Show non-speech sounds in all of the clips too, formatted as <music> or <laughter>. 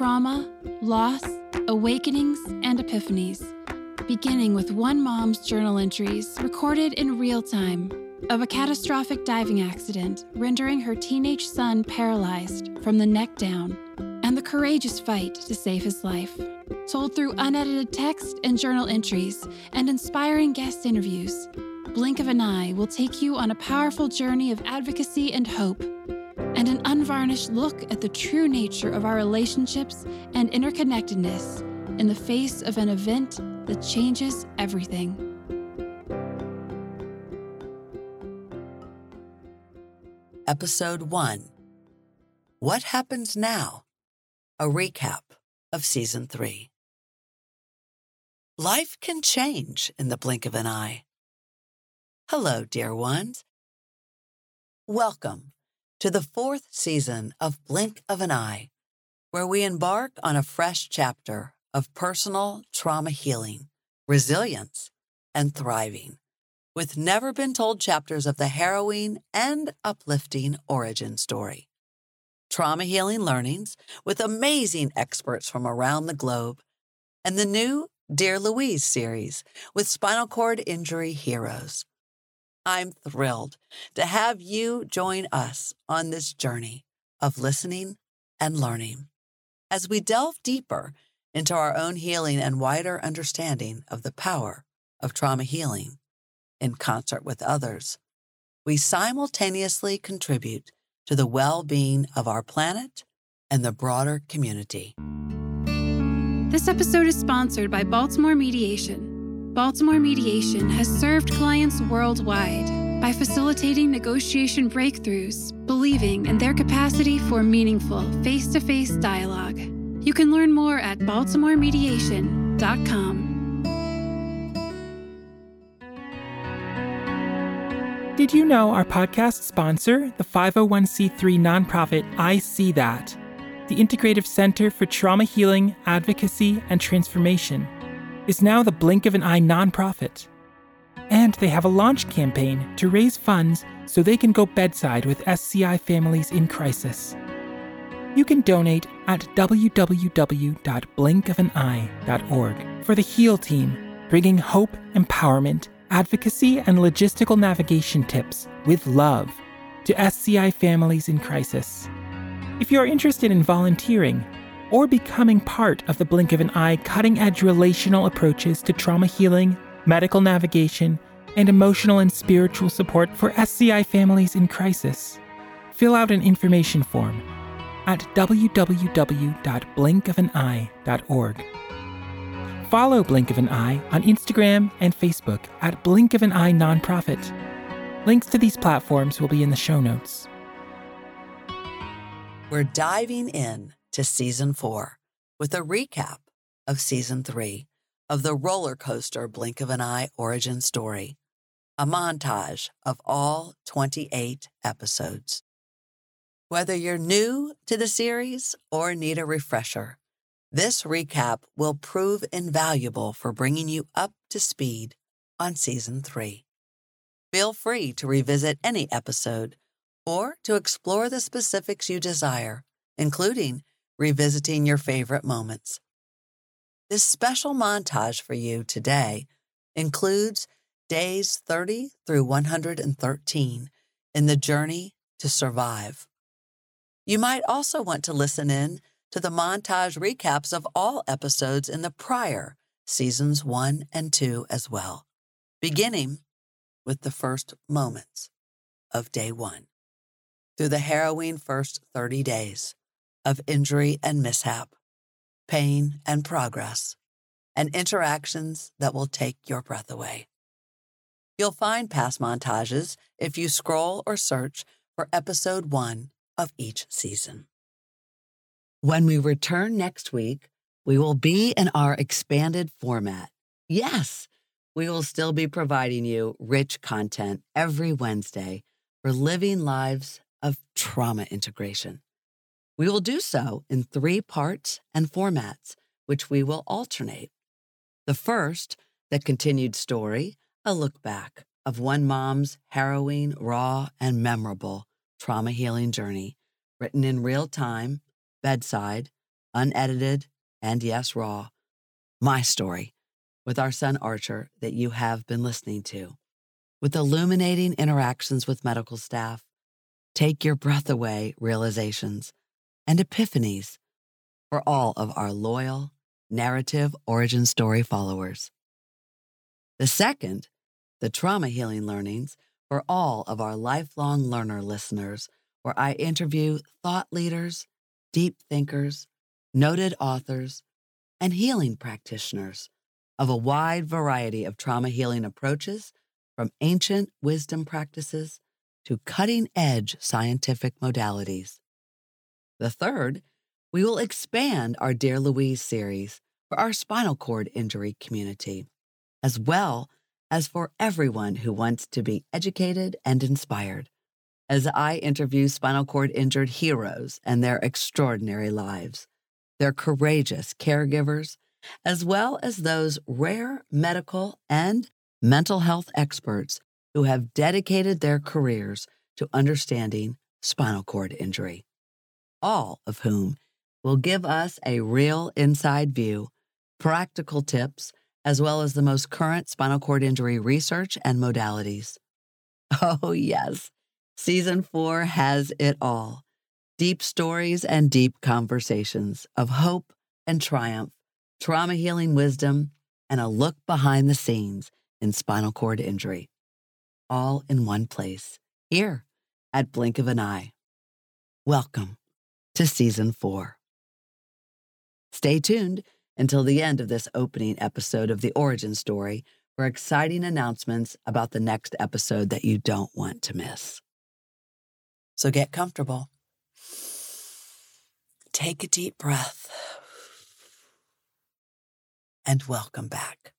trauma, loss, awakenings, and epiphanies, beginning with one mom's journal entries recorded in real time of a catastrophic diving accident rendering her teenage son paralyzed from the neck down, and the courageous fight to save his life. Told through unedited text and journal entries and inspiring guest interviews, Blink of an Eye will take you on a powerful journey of advocacy and hope, and an unvarnished look at the true nature of our relationships and interconnectedness in the face of an event that changes everything. Episode 1 What Happens Now? A recap of Season 3. Life can change in the blink of an eye. Hello, dear ones. Welcome to the fourth season of Blink of an Eye, where we embark on a fresh chapter of personal trauma healing, resilience, and thriving with never been told chapters of the harrowing and uplifting origin story. Trauma healing learnings with amazing experts from around the globe, and the new Dear Louise series with spinal cord injury heroes. I'm thrilled to have you join us on this journey of listening and learning as we delve deeper into our own healing and wider understanding of the power of trauma healing in concert with others, we simultaneously contribute to the well being of our planet and the broader community. This episode is sponsored by Baltimore Mediation. Baltimore Mediation has served clients worldwide by facilitating negotiation breakthroughs, believing in their capacity for meaningful face to face dialogue. You can learn more at baltimoremediation.com. Did you know our podcast sponsor, the 501c3 nonprofit I See That, the Integrative Center for Trauma Healing, Advocacy, and Transformation, is now the Blink of an Eye nonprofit? And they have a launch campaign to raise funds so they can go bedside with SCI families in crisis. You can donate at www.blinkofaneye.org for the HEAL team, bringing hope, empowerment, advocacy, and logistical navigation tips with love to SCI families in crisis. If you're interested in volunteering or becoming part of the Blink of an Eye cutting edge relational approaches to trauma healing, medical navigation, and emotional and spiritual support for SCI families in crisis, fill out an information form at www.blinkofaneye.org. Follow Blink of an Eye on Instagram and Facebook at Blink of an Eye Nonprofit. Links to these platforms will be in the show notes. We're diving in to season four with a recap of season three of the roller coaster Blink of an Eye origin story, a montage of all 28 episodes. Whether you're new to the series or need a refresher, this recap will prove invaluable for bringing you up to speed on season three. Feel free to revisit any episode or to explore the specifics you desire, including revisiting your favorite moments. This special montage for you today includes days 30 through 113 in the journey to survive. You might also want to listen in to the montage recaps of all episodes in the prior seasons one and two as well, beginning with the first moments of day one through the harrowing first 30 days of injury and mishap, pain and progress, and interactions that will take your breath away. You'll find past montages if you scroll or search for episode one of each season. When we return next week, we will be in our expanded format. Yes, we will still be providing you rich content every Wednesday for living lives of trauma integration. We will do so in three parts and formats, which we will alternate. The first, the continued story, a look back of one mom's harrowing, raw, and memorable trauma healing journey, written in real time bedside unedited, and yes, raw, my story with our son Archer that you have been listening to, with illuminating interactions with medical staff, take your breath away realizations, and epiphanies for all of our loyal narrative origin story followers. The second, the trauma healing learnings for all of our lifelong learner listeners, where I interview thought leaders, deep thinkers, noted authors, and healing practitioners of a wide variety of trauma healing approaches, from ancient wisdom practices to cutting edge scientific modalities. The third, we will expand our Dear Louise series for our spinal cord injury community, as well as for everyone who wants to be educated and inspired, as I interview spinal cord injured heroes and their extraordinary lives, their courageous caregivers as well as those rare medical and mental health experts who have dedicated their careers to understanding spinal cord injury, all of whom will give us a real inside view, practical tips, as well as the most current spinal cord injury research and modalities. <laughs> Oh, yes, season four has it all deep stories and deep conversations of hope and triumph trauma healing wisdom, and a look behind the scenes in spinal cord injury. All in one place, here at Blink of an Eye. Welcome to season four. Stay tuned until the end of this opening episode of the origin story for exciting announcements about the next episode that you don't want to miss. So get comfortable. Take a deep breath and welcome back.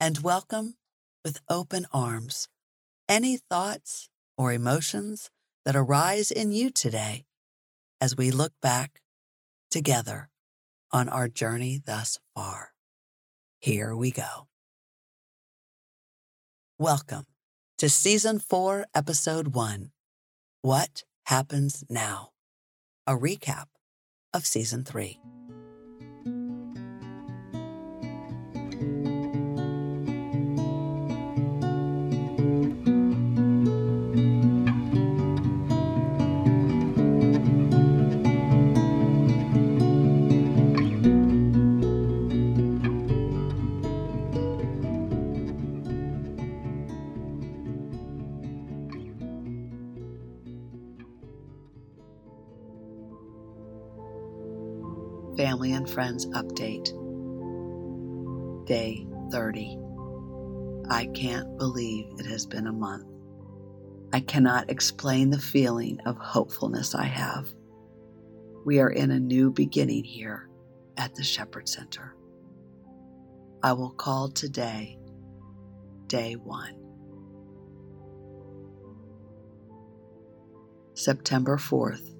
And welcome with open arms any thoughts or emotions that arise in you today as we look back together on our journey thus far. Here we go. Welcome to Season 4, Episode 1 What Happens Now? A recap of Season 3. Friends Update. Day 30. I can't believe it has been a month. I cannot explain the feeling of hopefulness I have. We are in a new beginning here at the Shepherd Center. I will call today day one. September 4th,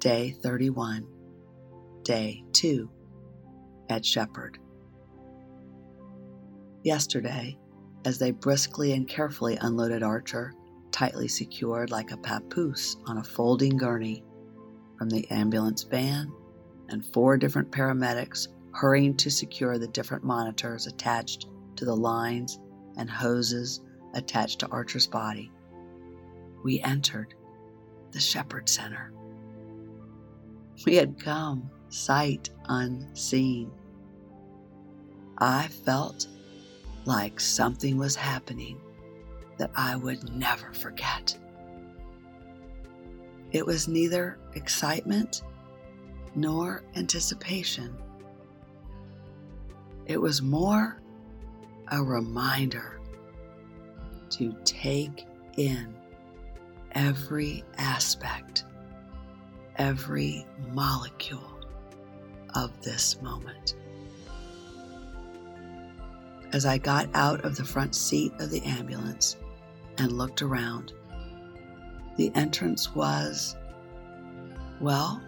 day 31 day two at Shepherd. Yesterday, as they briskly and carefully unloaded Archer, tightly secured like a papoose on a folding gurney, from the ambulance van, and four different paramedics hurrying to secure the different monitors attached to the lines and hoses attached to Archer's body, we entered the Shepherd Center. We had come sight unseen. I felt like something was happening that I would never forget. It was neither excitement nor anticipation. It was more a reminder to take in every aspect, every molecule of this moment. As I got out of the front seat of the ambulance and looked around, the entrance was, well,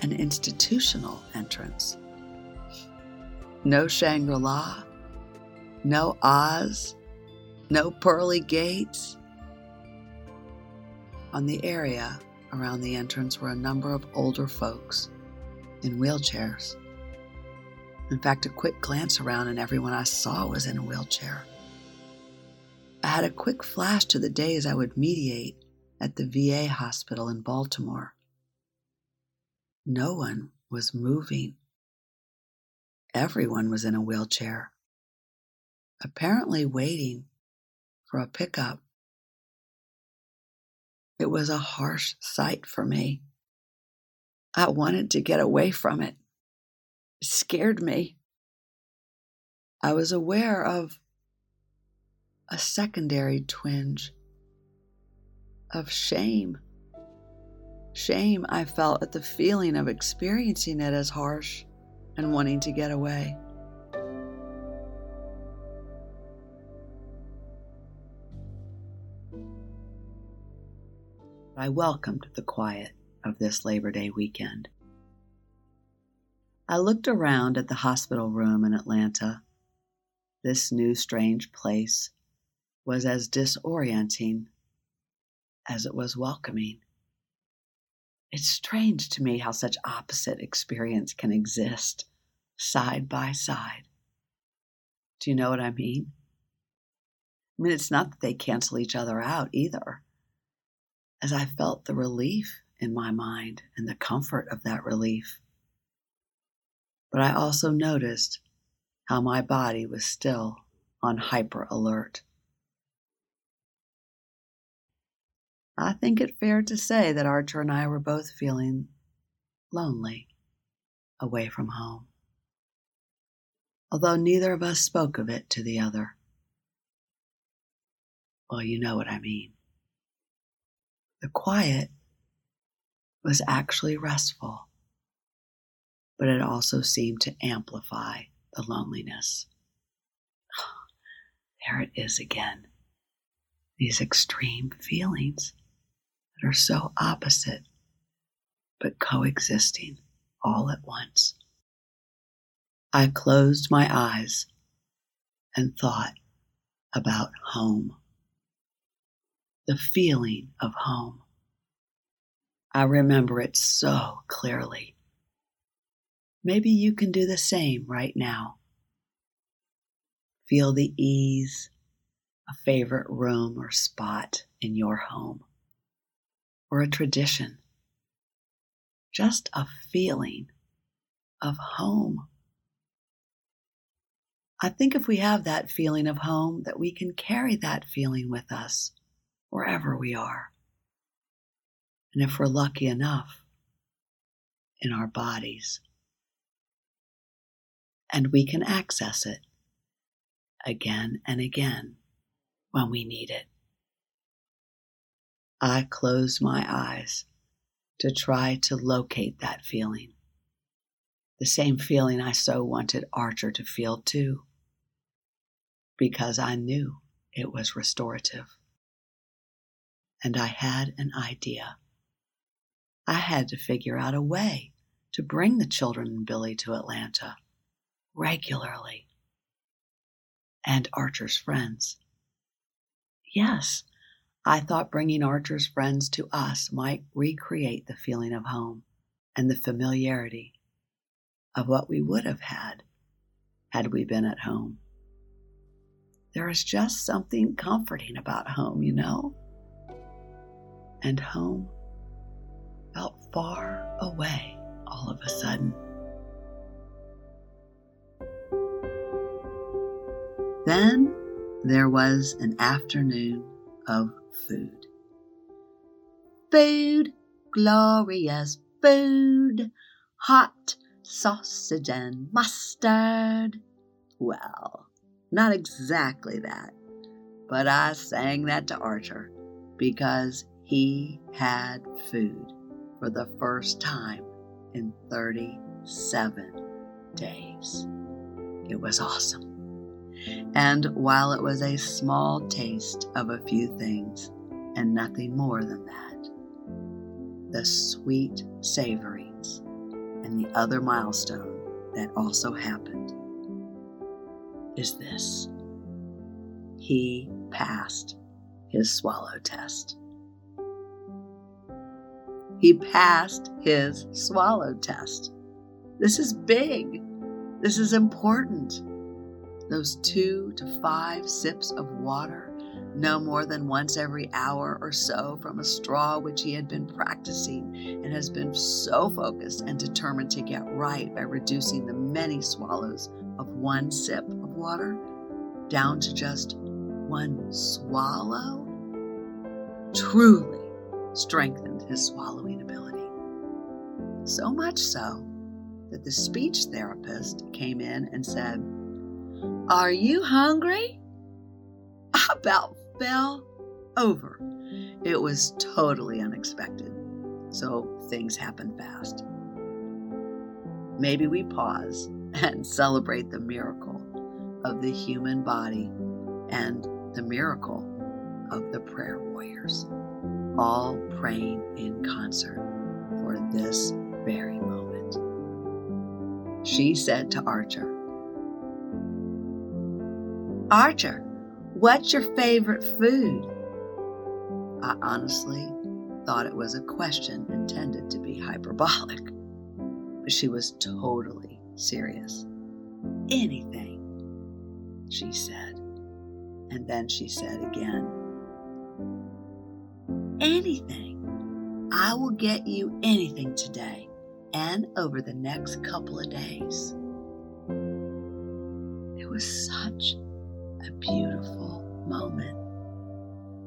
an institutional entrance. No Shangri La, no Oz, no pearly gates. On the area around the entrance were a number of older folks in wheelchairs. In fact, a quick glance around and everyone I saw was in a wheelchair. I had a quick flash to the days I would mediate at the VA hospital in Baltimore. No one was moving. Everyone was in a wheelchair, apparently waiting for a pickup. It was a harsh sight for me. I wanted to get away from it. It scared me. I was aware of a secondary twinge of shame. Shame I felt at the feeling of experiencing it as harsh and wanting to get away. I welcomed the quiet of this Labor Day weekend. I looked around at the hospital room in Atlanta. This new strange place was as disorienting as it was welcoming. It's strange to me how such opposite experience can exist side by side. Do you know what I mean? I mean, it's not that they cancel each other out either. As I felt the relief in my mind and the comfort of that relief. But I also noticed how my body was still on hyper alert. I think it fair to say that Archer and I were both feeling lonely away from home, although neither of us spoke of it to the other. Well, you know what I mean. The quiet was actually restful, but it also seemed to amplify the loneliness. <sighs> There it is again. These extreme feelings that are so opposite, but coexisting all at once. I closed my eyes and thought about home, the feeling of home. I remember it so clearly. Maybe you can do the same right now. Feel the ease, a favorite room or spot in your home or a tradition, just a feeling of home. I think if we have that feeling of home, that we can carry that feeling with us wherever we are. And if we're lucky enough, in our bodies. And we can access it again and again when we need it. I close my eyes to try to locate that feeling. The same feeling I so wanted Archer to feel too, because I knew it was restorative. And I had an idea. I had to figure out a way to bring the children and Billy to Atlanta regularly. And Archer's friends. Yes, I thought bringing Archer's friends to us might recreate the feeling of home and the familiarity of what we would have had had we been at home. There is just something comforting about home, you know? And home felt far away all of a sudden. Then there was an afternoon of food. Food, glorious food, hot sausage and mustard. Well, not exactly that, but I sang that to Archer because he had food for the first time in 37 days. It was awesome. And while it was a small taste of a few things, and nothing more than that, the sweet savorings and the other milestone that also happened is this he passed his swallow test. He passed his swallow test. This is big. This is important. Those two to five sips of water, no more than once every hour or so from a straw which he had been practicing and has been so focused and determined to get right by reducing the many swallows of one sip of water down to just one swallow, truly strengthened his swallowing ability. So much so that the speech therapist came in and said, Are you hungry? I <laughs> about fell over. It was totally unexpected, so things happen fast. Maybe we pause <laughs> and celebrate the miracle of the human body and the miracle of the prayer warriors, all praying in concert for this very moment. She said to Archer, Archer, what's your favorite food? I honestly thought it was a question intended to be hyperbolic, but she was totally serious. Anything, she said. And then she said again, Anything. I will get you anything today and over the next couple of days. It was such a beautiful moment.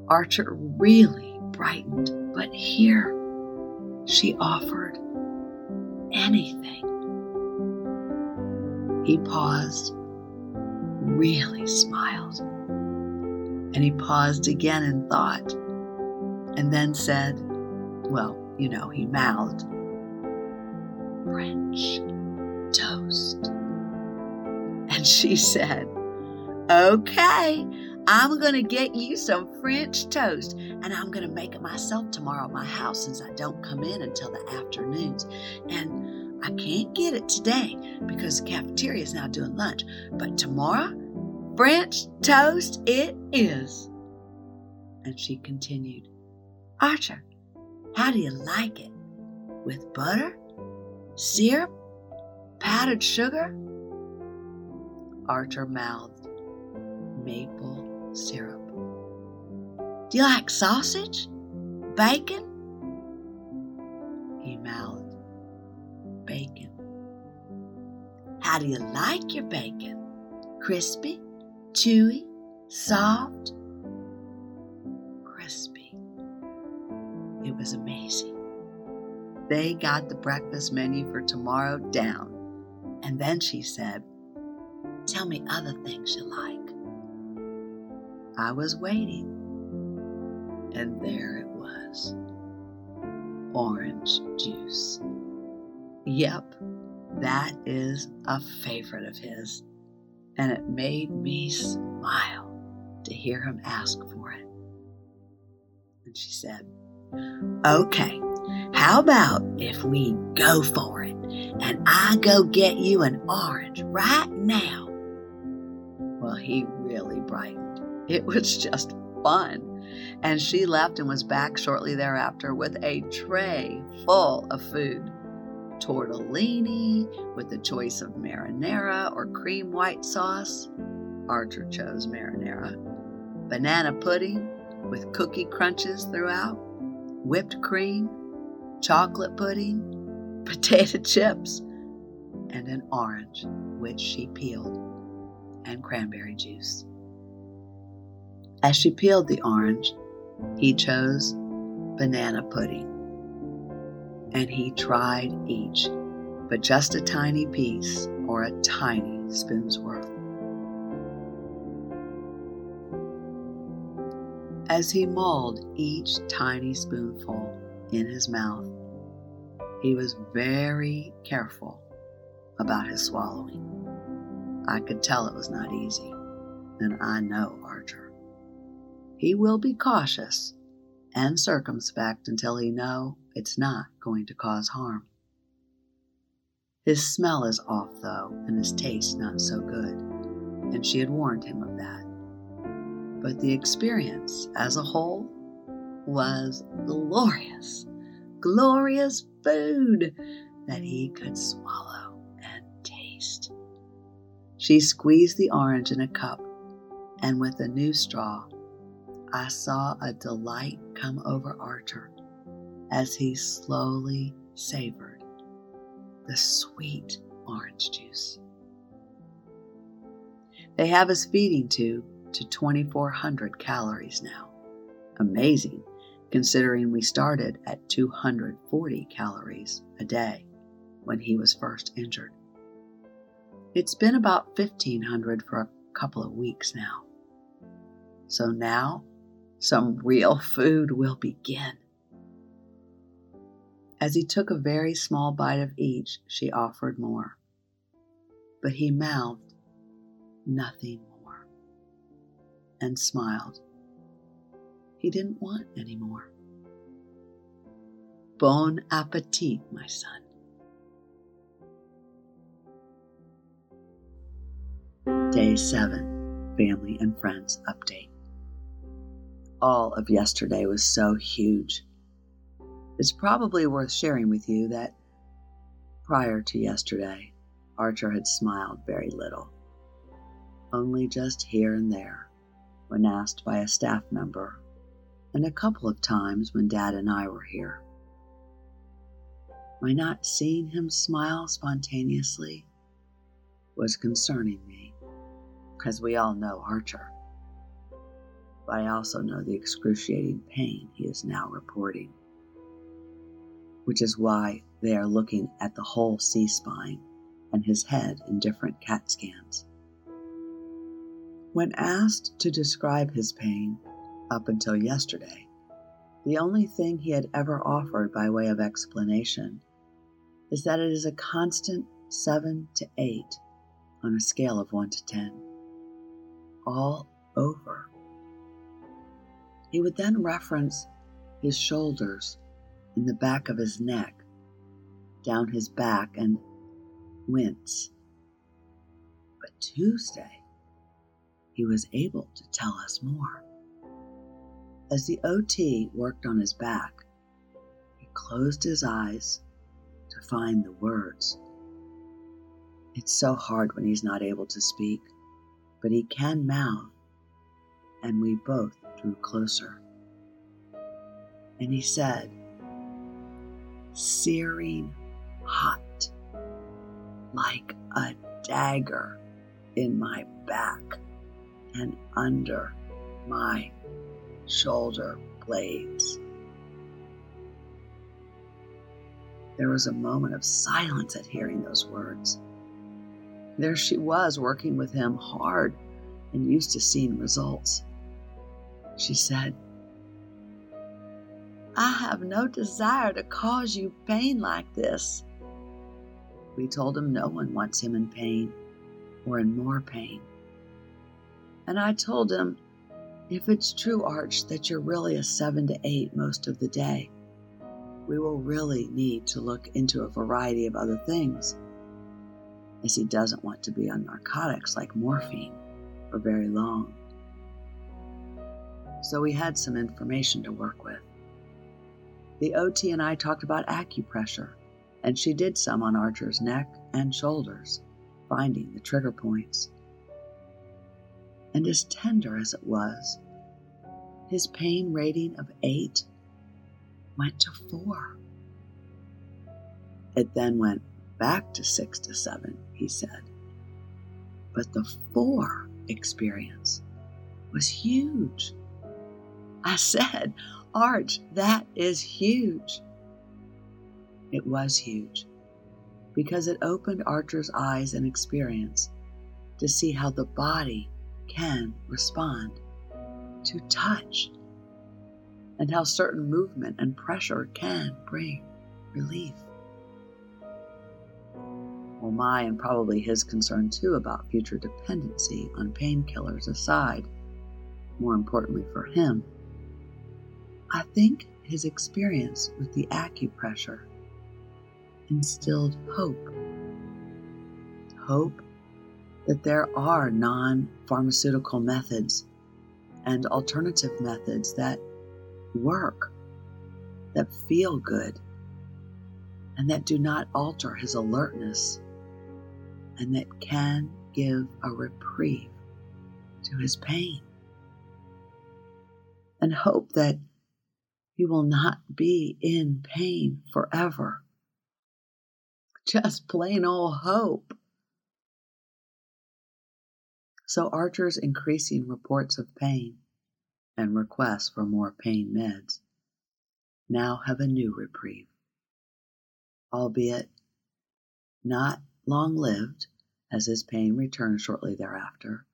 Archer really brightened, but here she offered anything. He paused, really smiled, and he paused again and thought, and then said, Well, you know, he mouthed, French toast. And she said, Okay, I'm going to get you some French toast and I'm going to make it myself tomorrow at my house since I don't come in until the afternoons. And I can't get it today because the cafeteria is now doing lunch. But tomorrow, French toast it is. And she continued, Archer, how do you like it? With butter? Syrup? Powdered sugar? Archer mouthed, maple syrup. Do you like sausage? Bacon? He mouthed, bacon. How do you like your bacon? Crispy? Chewy? Soft? Crispy. Was amazing. They got the breakfast menu for tomorrow down. And then she said, Tell me other things you like. I was waiting, and there it was orange juice. Yep, that is a favorite of his, and it made me smile to hear him ask for it. And she said, Okay, how about if we go for it and I go get you an orange right now? Well, he really brightened. It was just fun. And she left and was back shortly thereafter with a tray full of food tortellini with a choice of marinara or cream white sauce. Archer chose marinara. Banana pudding with cookie crunches throughout, whipped cream, chocolate pudding, <laughs> potato chips, and an orange, which she peeled, and cranberry juice. As she peeled the orange, he chose banana pudding. And he tried each, but just a tiny piece or a tiny spoon's worth. As he mulled each tiny spoonful in his mouth, he was very careful about his swallowing. I could tell it was not easy, and I know Archer. He will be cautious and circumspect until he know it's not going to cause harm. His smell is off, though, and his taste not so good, and she had warned him of that. But the experience as a whole was glorious, glorious food that he could swallow and taste. She squeezed the orange in a cup, and with a new straw, I saw a delight come over Archer as he slowly savored the sweet orange juice. They have us feeding tube to 2,400 calories now. Amazing, considering we started at 240 calories a day when he was first injured. It's been about 1,500 for a couple of weeks now. So now, some real <laughs> food will begin. As he took a very small bite of each, she offered more. But he mouthed nothing and smiled. He didn't want any more. Bon appetit, my son. Day 7 Family and Friends Update. All of yesterday was so huge. It's probably worth sharing with you that prior to yesterday, Archer had smiled very little, only just here and there when asked by a staff member, and a couple of times when Dad and I were here. My not seeing him smile spontaneously was concerning me, because we all know Archer. But I also know the excruciating pain he is now reporting which is why they are looking at the whole C spine and his head in different CAT scans. When asked to describe his pain up until yesterday, the only thing he had ever offered by way of explanation is that it is a constant 7 to 8 on a scale of 1 to 10, all over. He would then reference his shoulders in the back of his neck, down his back, and wince. But Tuesday, he was able to tell us more. As the OT worked on his back, he closed his eyes to find the words. It's so hard when he's not able to speak, but he can mouth, and we both drew closer. And he said, searing hot, like a dagger in my back and under my shoulder blades. There was a moment of silence at hearing those words. There she was, working with him hard and used to seeing results. She said, I have no desire to cause you pain like this. We told him no one wants him in pain or in more pain. And I told him, if it's true, Arch, that you're really a seven to eight most of the day, we will really need to look into a variety of other things, as he doesn't want to be on narcotics like morphine for very long. So we had some information to work with the OT and I talked about acupressure, and she did some on Archer's neck and shoulders, finding the trigger points. And as tender as it was, his pain rating of eight went to four. It then went back to six to seven, he said. But the four experience was huge. I said, Arch, that is huge. It was huge because it opened Archer's eyes and experience to see how the body can respond to touch and how certain movement and pressure can bring relief. Well, my and probably his concern too about future dependency on painkillers aside, more importantly for him, I think his experience with the acupressure instilled hope. Hope that there are non pharmaceutical methods and alternative methods that work, that feel good, and that do not alter his alertness and that can give a reprieve to his pain. And hope that he will not be in pain forever. Just plain old hope. So Archer's increasing reports of pain and requests for more pain meds now have a new reprieve, albeit not long lived, as his pain returns shortly thereafter.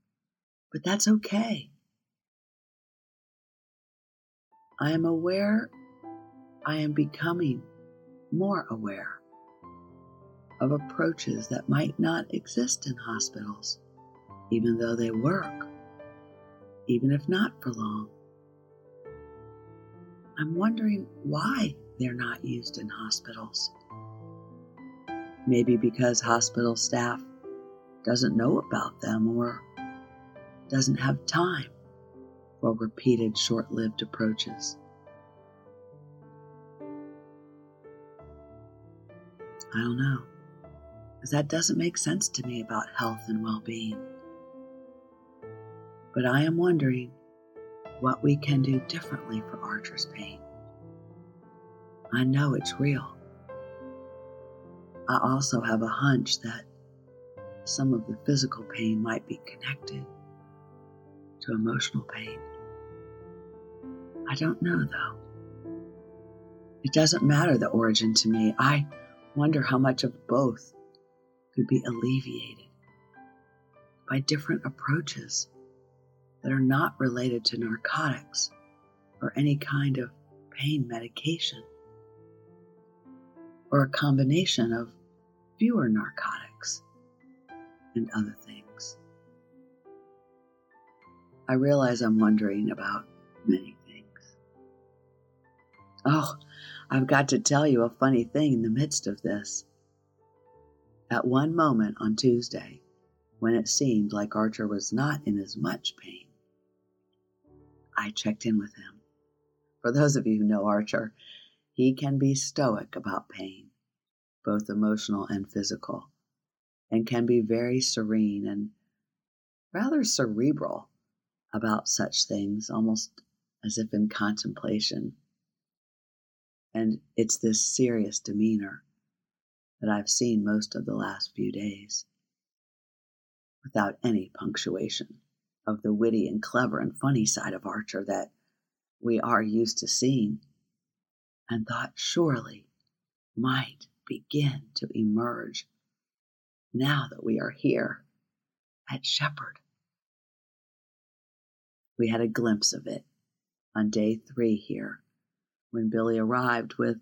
But that's okay. I am aware, I am becoming more aware of approaches that might not exist in hospitals, even though they work, even if not for long. I'm wondering why they're not used in hospitals. Maybe because hospital staff doesn't know about them or doesn't have time for repeated short lived approaches. I don't know, because that doesn't make sense to me about health and well being. But I am wondering what we can do differently for Archer's pain. I know it's real. I also have a hunch that some of the physical pain might be connected to emotional pain. I don't know though. It doesn't matter the origin to me. I wonder how much of both could be alleviated by different approaches that are not related to narcotics or any kind of pain medication or a combination of fewer narcotics and other things. I realize I'm wondering about many things. Oh, I've got to tell you a funny thing in the midst of this. At one moment on Tuesday, when it seemed like Archer was not in as much pain, I checked in with him. For those of you who know Archer, he can be stoic about pain, both emotional and physical, and can be very serene and rather cerebral about such things, almost as if in contemplation. And it's this serious demeanor that I've seen most of the last few days, without any punctuation of the witty and clever and funny side of Archer that we are used to seeing, and thought surely might begin to emerge now that we are here at Shepherd. We had a glimpse of it on day three here when Billy arrived with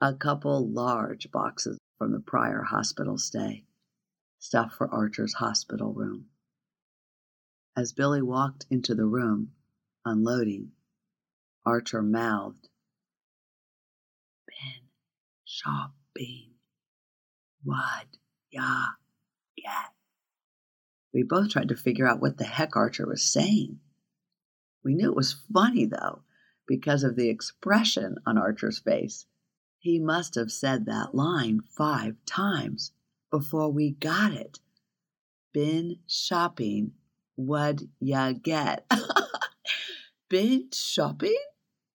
a couple large boxes from the prior hospital stay, stuff for Archer's hospital room. As Billy walked into the room, unloading, Archer mouthed, Been shopping. What ya get? We both tried to figure out what the heck Archer was saying. We knew it was funny, though, because of the expression on Archer's face. He must have said that line five times before we got it. Been shopping What'd ya get? <laughs> Been shopping?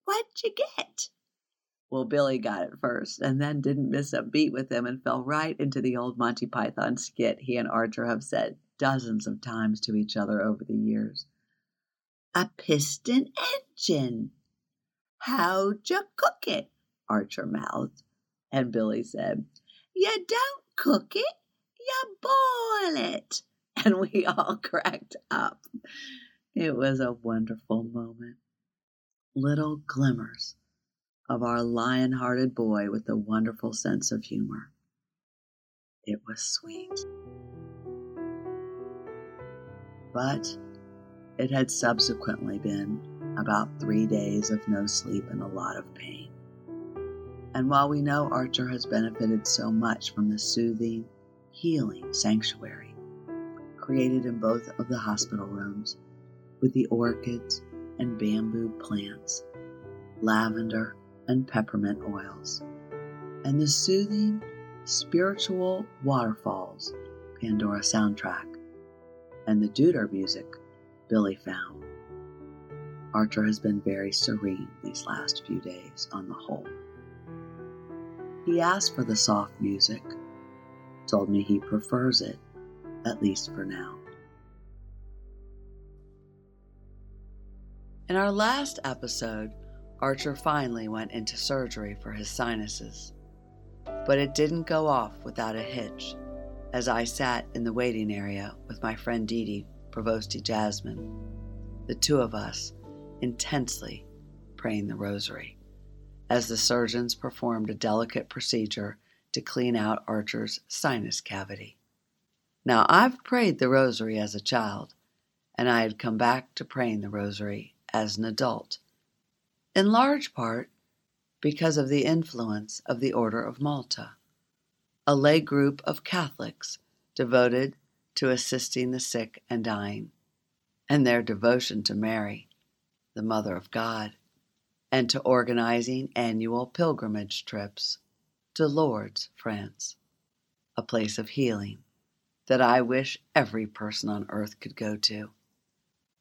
What'd you get? Well, Billy got it first and then didn't miss a beat with him and fell right into the old Monty Python skit he and Archer have said dozens of times to each other over the years. A piston engine. How'd you cook it? Archer mouthed. And Billy said, You don't cook it, you boil it <laughs> and we all <laughs> cracked up. It was a wonderful moment. Little glimmers of our lion hearted boy with a wonderful sense of humor. It was sweet. But it had subsequently been about three days of no sleep and a lot of pain. And while we know Archer has benefited so much from the soothing, healing sanctuary created in both of the hospital rooms with the orchids and bamboo plants, lavender and peppermint oils, and the soothing, spiritual waterfalls Pandora soundtrack, and the Deuter music Billy found. Archer has been very serene these last few days on the whole. He asked for the soft music, told me he prefers it, at least for now. In our last episode, Archer finally went into surgery for his sinuses. But it didn't go off without a hitch as I sat in the waiting area with my friend Dee Provosti Jasmine, the two of us intensely praying the rosary as the surgeons performed a delicate procedure to clean out Archer's sinus cavity. Now, I've prayed the rosary as a child, and I had come back to praying the rosary as an adult, in large part because of the influence of the Order of Malta, a lay group of Catholics devoted to assisting the sick and dying, and their devotion to Mary, the Mother of God, and to organizing annual pilgrimage trips to Lourdes, France, a place of healing that I wish every person on earth could go to.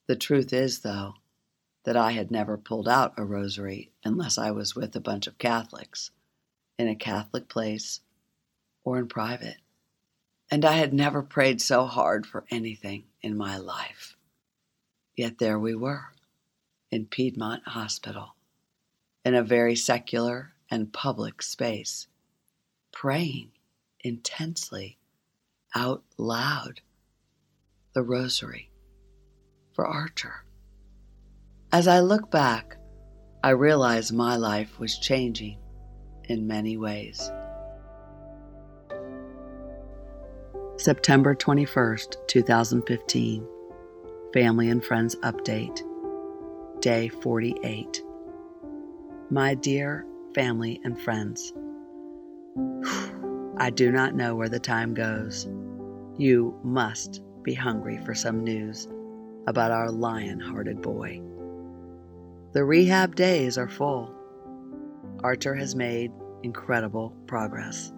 The truth is, though, that I had never pulled out a rosary unless I was with a bunch of Catholics, in a Catholic place, or in private. And I had never prayed so hard for anything in my life. Yet there we were, in Piedmont Hospital, in a very secular and public space, praying intensely out loud the rosary for Archer. As I look back, I realize my life was changing in many ways. September 21st, 2015. Family and Friends Update. Day 48. My dear family and friends, <sighs> I do not know where the time goes. You must be hungry for some news about our lion hearted boy. The rehab days are full. Archer has made incredible progress.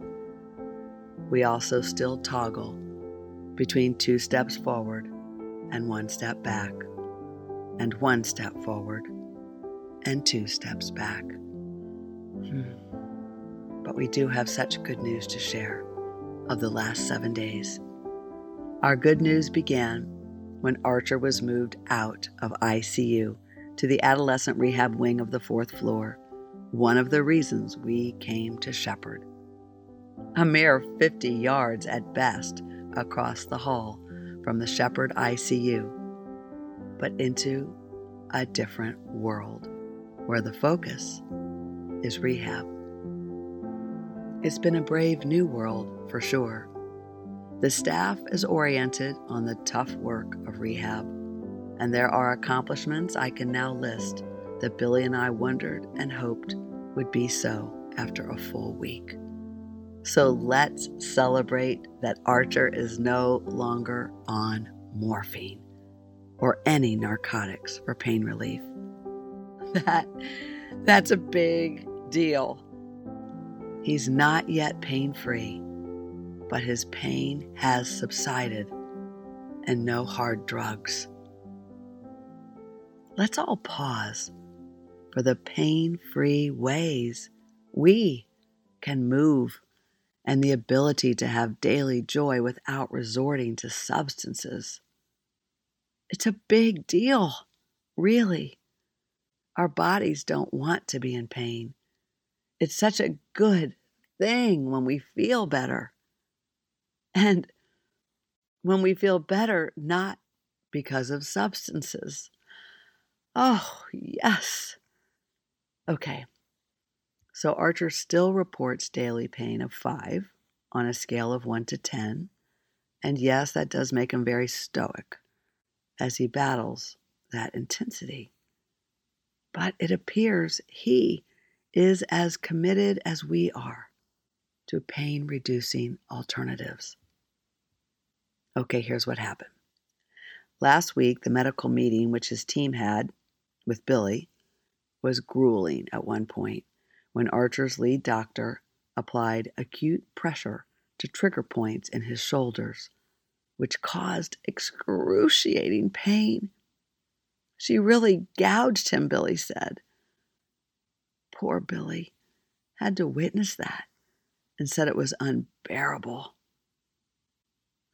We also still toggle between two steps forward and one step back, and one step forward and two steps back. Hmm. But we do have such good news to share of the last seven days. Our good news began when Archer was moved out of ICU to the adolescent rehab wing of the fourth floor, one of the reasons we came to Shepherd. A mere 50 yards at best across the hall from the Shepherd ICU, but into a different world where the focus is rehab. It's been a brave new world for sure. The staff is oriented on the tough work of rehab and there are accomplishments I can now list that Billy and I wondered and hoped would be so after a full week. So let's celebrate that Archer is no longer on morphine or any narcotics for pain relief. <laughs> That that's a big deal. He's not yet pain free, but his pain has subsided and no hard drugs let's all pause for the pain free ways we can move and the ability to have daily joy without resorting to substances. It's a big deal, really. Our bodies don't want to be in pain. It's such a good thing when we feel better. And when we feel better, not because of substances. Oh, yes. Okay. So Archer still reports daily pain of five on a scale of one to 10. And yes, that does make him very stoic as he battles that intensity. But it appears he is as committed as we are to pain reducing alternatives. Okay, here's what happened. Last week, the medical meeting which his team had with Billy was grueling at one point when Archer's lead doctor, applied acute pressure to trigger points in his shoulders, which caused excruciating pain. She really gouged him, Billy said. Poor Billy had to witness that and said it was unbearable.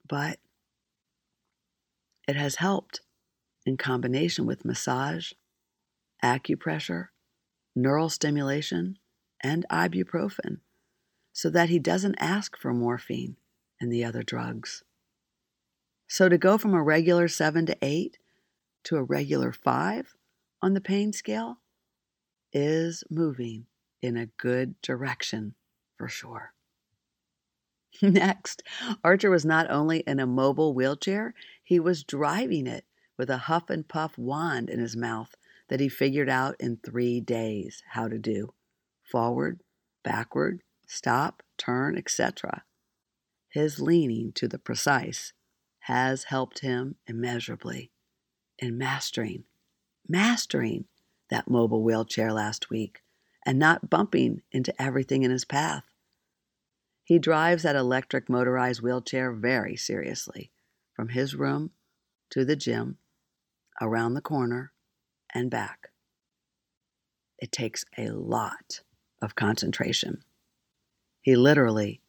But it has helped in combination with massage, acupressure, neural stimulation, and ibuprofen so that he doesn't ask for morphine and the other drugs. So to go from a regular 7 to 8 to a regular 5 on the pain scale is moving in a good direction for sure. <laughs> Next, Archer was not only in a mobile wheelchair, he was driving it with a huff and puff wand in his mouth that he figured out in three days how to do forward, backward, stop, turn, etc. His leaning to the precise has helped him immeasurably in mastering, mastering that mobile wheelchair last week and not bumping into everything in his path. He drives that electric motorized wheelchair very seriously, from his room to the gym, around the corner, and back. It takes a lot of concentration. He literally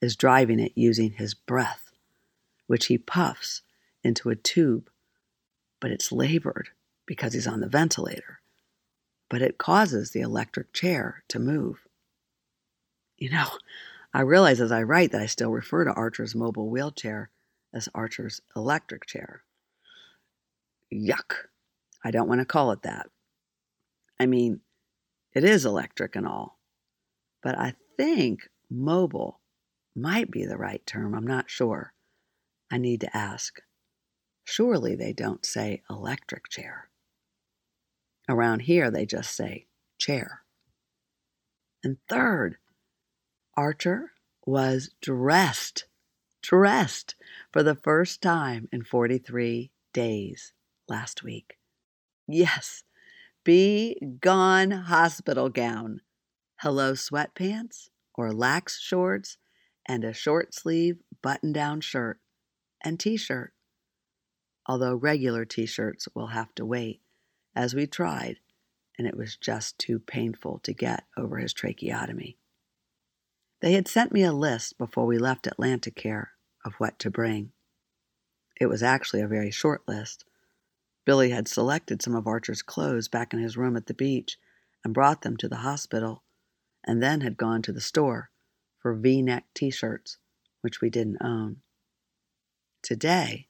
is driving it using his breath, which he puffs into a tube, but it's labored because he's on the ventilator. But it causes the electric chair to move. You know, I realize as I write that I still refer to Archer's mobile wheelchair as Archer's electric chair. Yuck. I don't want to call it that. I mean, it is electric and all, but I think mobile might be the right term. I'm not sure. I need to ask. Surely they don't say electric chair. Around here, they just say chair. And third, Archer was dressed, dressed for the first time in 43 days last week. Yes, be gone hospital gown, hello sweatpants or lax shorts, and a short sleeve button down shirt and t shirt. Although regular t shirts will have to wait, as we tried, and it was just too painful to get over his tracheotomy. They had sent me a list before we left Atlanticare of what to bring. It was actually a very short list. Billy had selected some of Archer's clothes back in his room at the beach and brought them to the hospital, and then had gone to the store for v neck t shirts, which we didn't own. Today,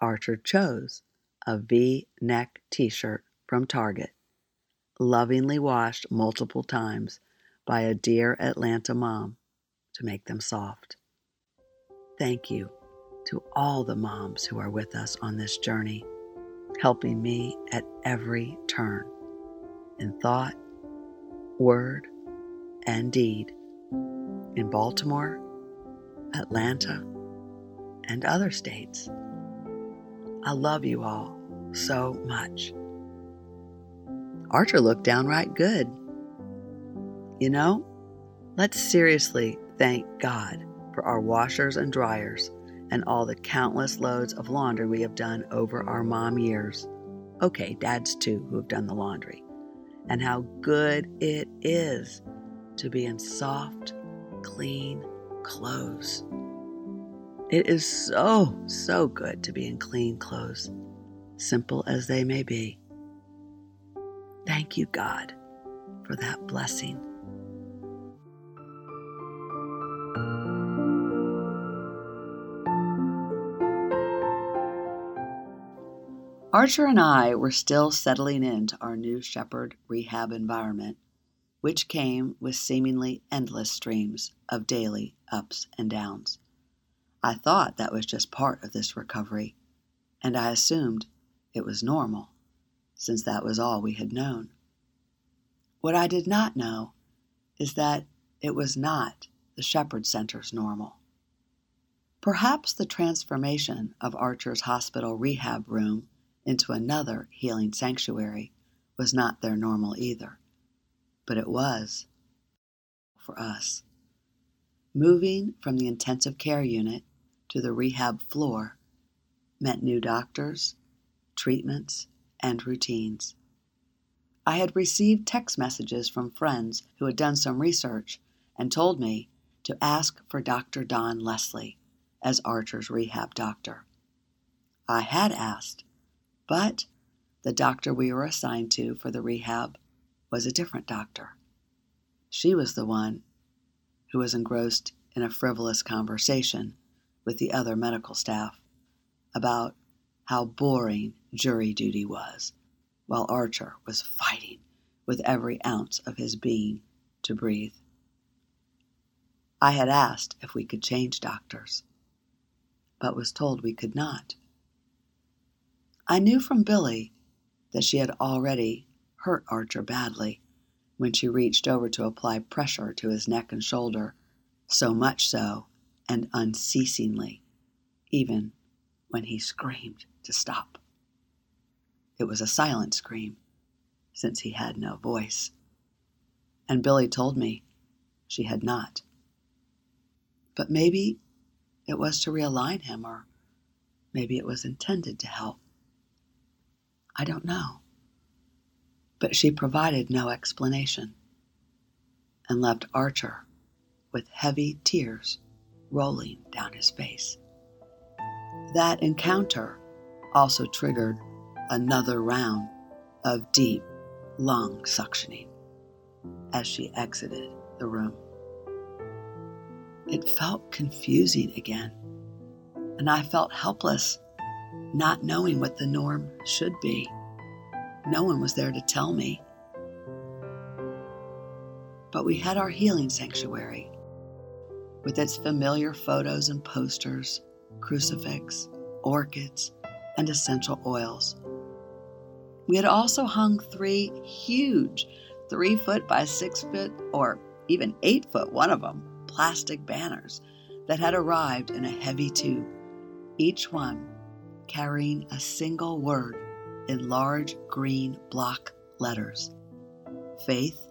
Archer chose a v neck t shirt from Target, lovingly washed multiple times by a dear Atlanta mom to make them soft. Thank you to all the moms who are with us on this journey, helping me at every turn in thought, word, and deed in Baltimore, Atlanta, and other states. I love you all so much. Archer looked downright good. You know, let's seriously thank God for our washers and dryers and all the countless loads of laundry we have done over our mom years. Okay, dads too, who have done the laundry. And how good it is to be in soft, clean clothes. It is so, so good to be in clean clothes, simple as they may be. Thank you, God, for that blessing. Archer and I were still settling into our new Shepherd rehab environment, which came with seemingly endless streams of daily ups and downs. I thought that was just part of this recovery, and I assumed it was normal, since that was all we had known. What I did not know is that it was not the Shepherd Center's normal. Perhaps the transformation of Archer's hospital rehab room into another healing sanctuary was not their normal either, but it was for us. Moving from the intensive care unit to the rehab floor meant new doctors, treatments, and routines. I had received text messages from friends who had done some research and told me to ask for Dr. Don Leslie as Archer's rehab doctor. I had asked, but the doctor we were assigned to for the rehab was a different doctor. She was the one who was engrossed in a frivolous conversation with the other medical staff about how boring jury duty was, while Archer was fighting with every ounce of his being to breathe. I had asked if we could change doctors, but was told we could not. I knew from Billy that she had already hurt Archer badly when she reached over to apply pressure to his neck and shoulder, so much so and unceasingly, even when he screamed to stop. It was a silent scream, since he had no voice. And Billy told me she had not. But maybe it was to realign him, or maybe it was intended to help. I don't know. But she provided no explanation and left Archer with heavy tears rolling down his face. That encounter also triggered another round of deep lung suctioning as she exited the room. It felt confusing again, and I felt helpless, not knowing what the norm should be. No one was there to tell me. But we had our healing sanctuary with its familiar photos and posters, crucifix, orchids, and essential oils. We had also hung three huge, three foot by six foot, or even eight foot, one of them, plastic banners that had arrived in a heavy tube, each one carrying a single word in large green block letters faith,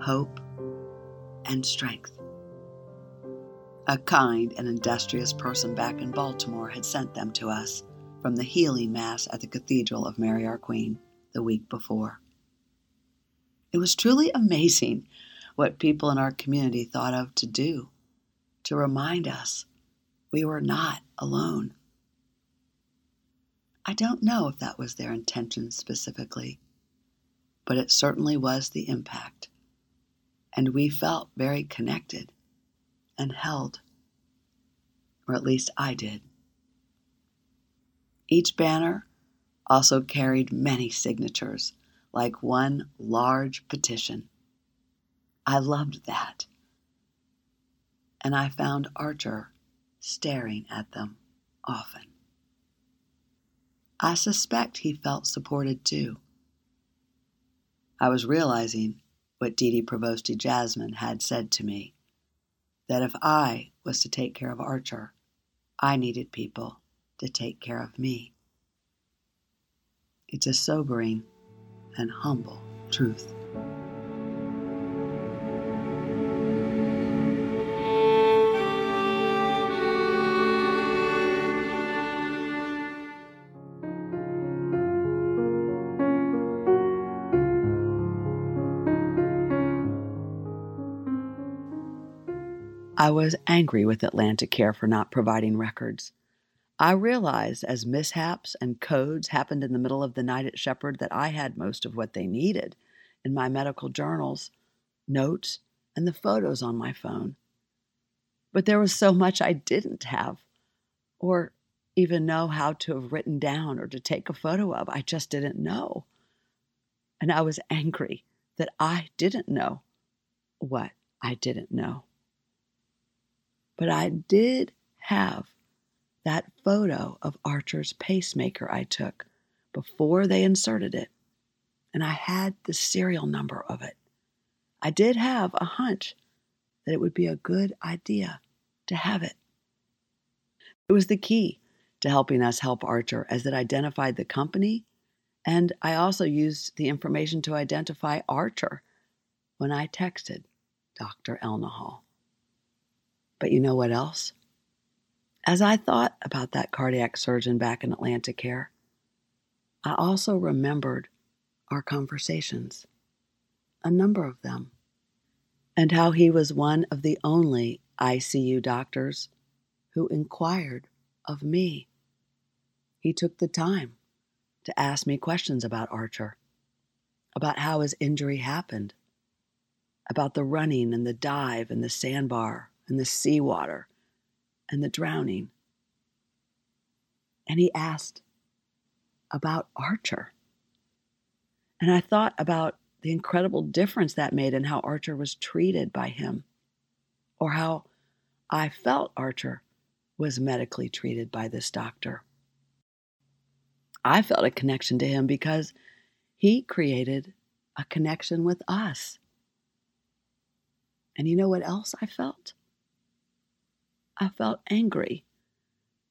hope, and strength. A kind and industrious person back in Baltimore had sent them to us from the healing mass at the Cathedral of Mary Our Queen the week before. It was truly <laughs> amazing what people in our community thought of to do to remind us we were not alone. I don't know if that was their intention specifically, but it certainly was the impact. And we felt very connected and held, or at least I did. Each banner also carried many signatures, like one large petition. I loved that. And I found Archer staring at them often. I suspect he felt supported too. I was realizing what Dee Dee Provosti Jasmine had said to me that if I was to take care of Archer, I needed people to take care of me. It's a sobering and humble truth. I was angry with Atlantic Care for not providing records. I realized as mishaps and codes happened in the middle of the night at Shepherd that I had most of what they needed in my medical journals, notes, and the photos on my phone. But there was so much I didn't have, or even know how to have written down or to take a photo of. I just didn't know. And I was angry that I didn't know what I didn't know. But I did have that photo of Archer's pacemaker I took before they inserted it, and I had the serial number of it. I did have a hunch that it would be a good idea to have it. It was the key to helping us help Archer as it identified the company, and I also used the information to identify Archer when I texted Dr. Elnahal. But you know what else? As I thought about that cardiac surgeon back in Atlantic Care, I also remembered our conversations, a number of them, and how he was one of the only ICU doctors who inquired of me. He took the time to ask me questions about Archer, about how his injury happened, about the running and the dive and the sandbar and the seawater and the drowning. And he asked about Archer. And I thought about the incredible difference that made in how Archer was treated by him, or how I felt Archer was medically treated by this doctor. I felt a connection to him because he created a connection with us. And you know what else I felt? I felt angry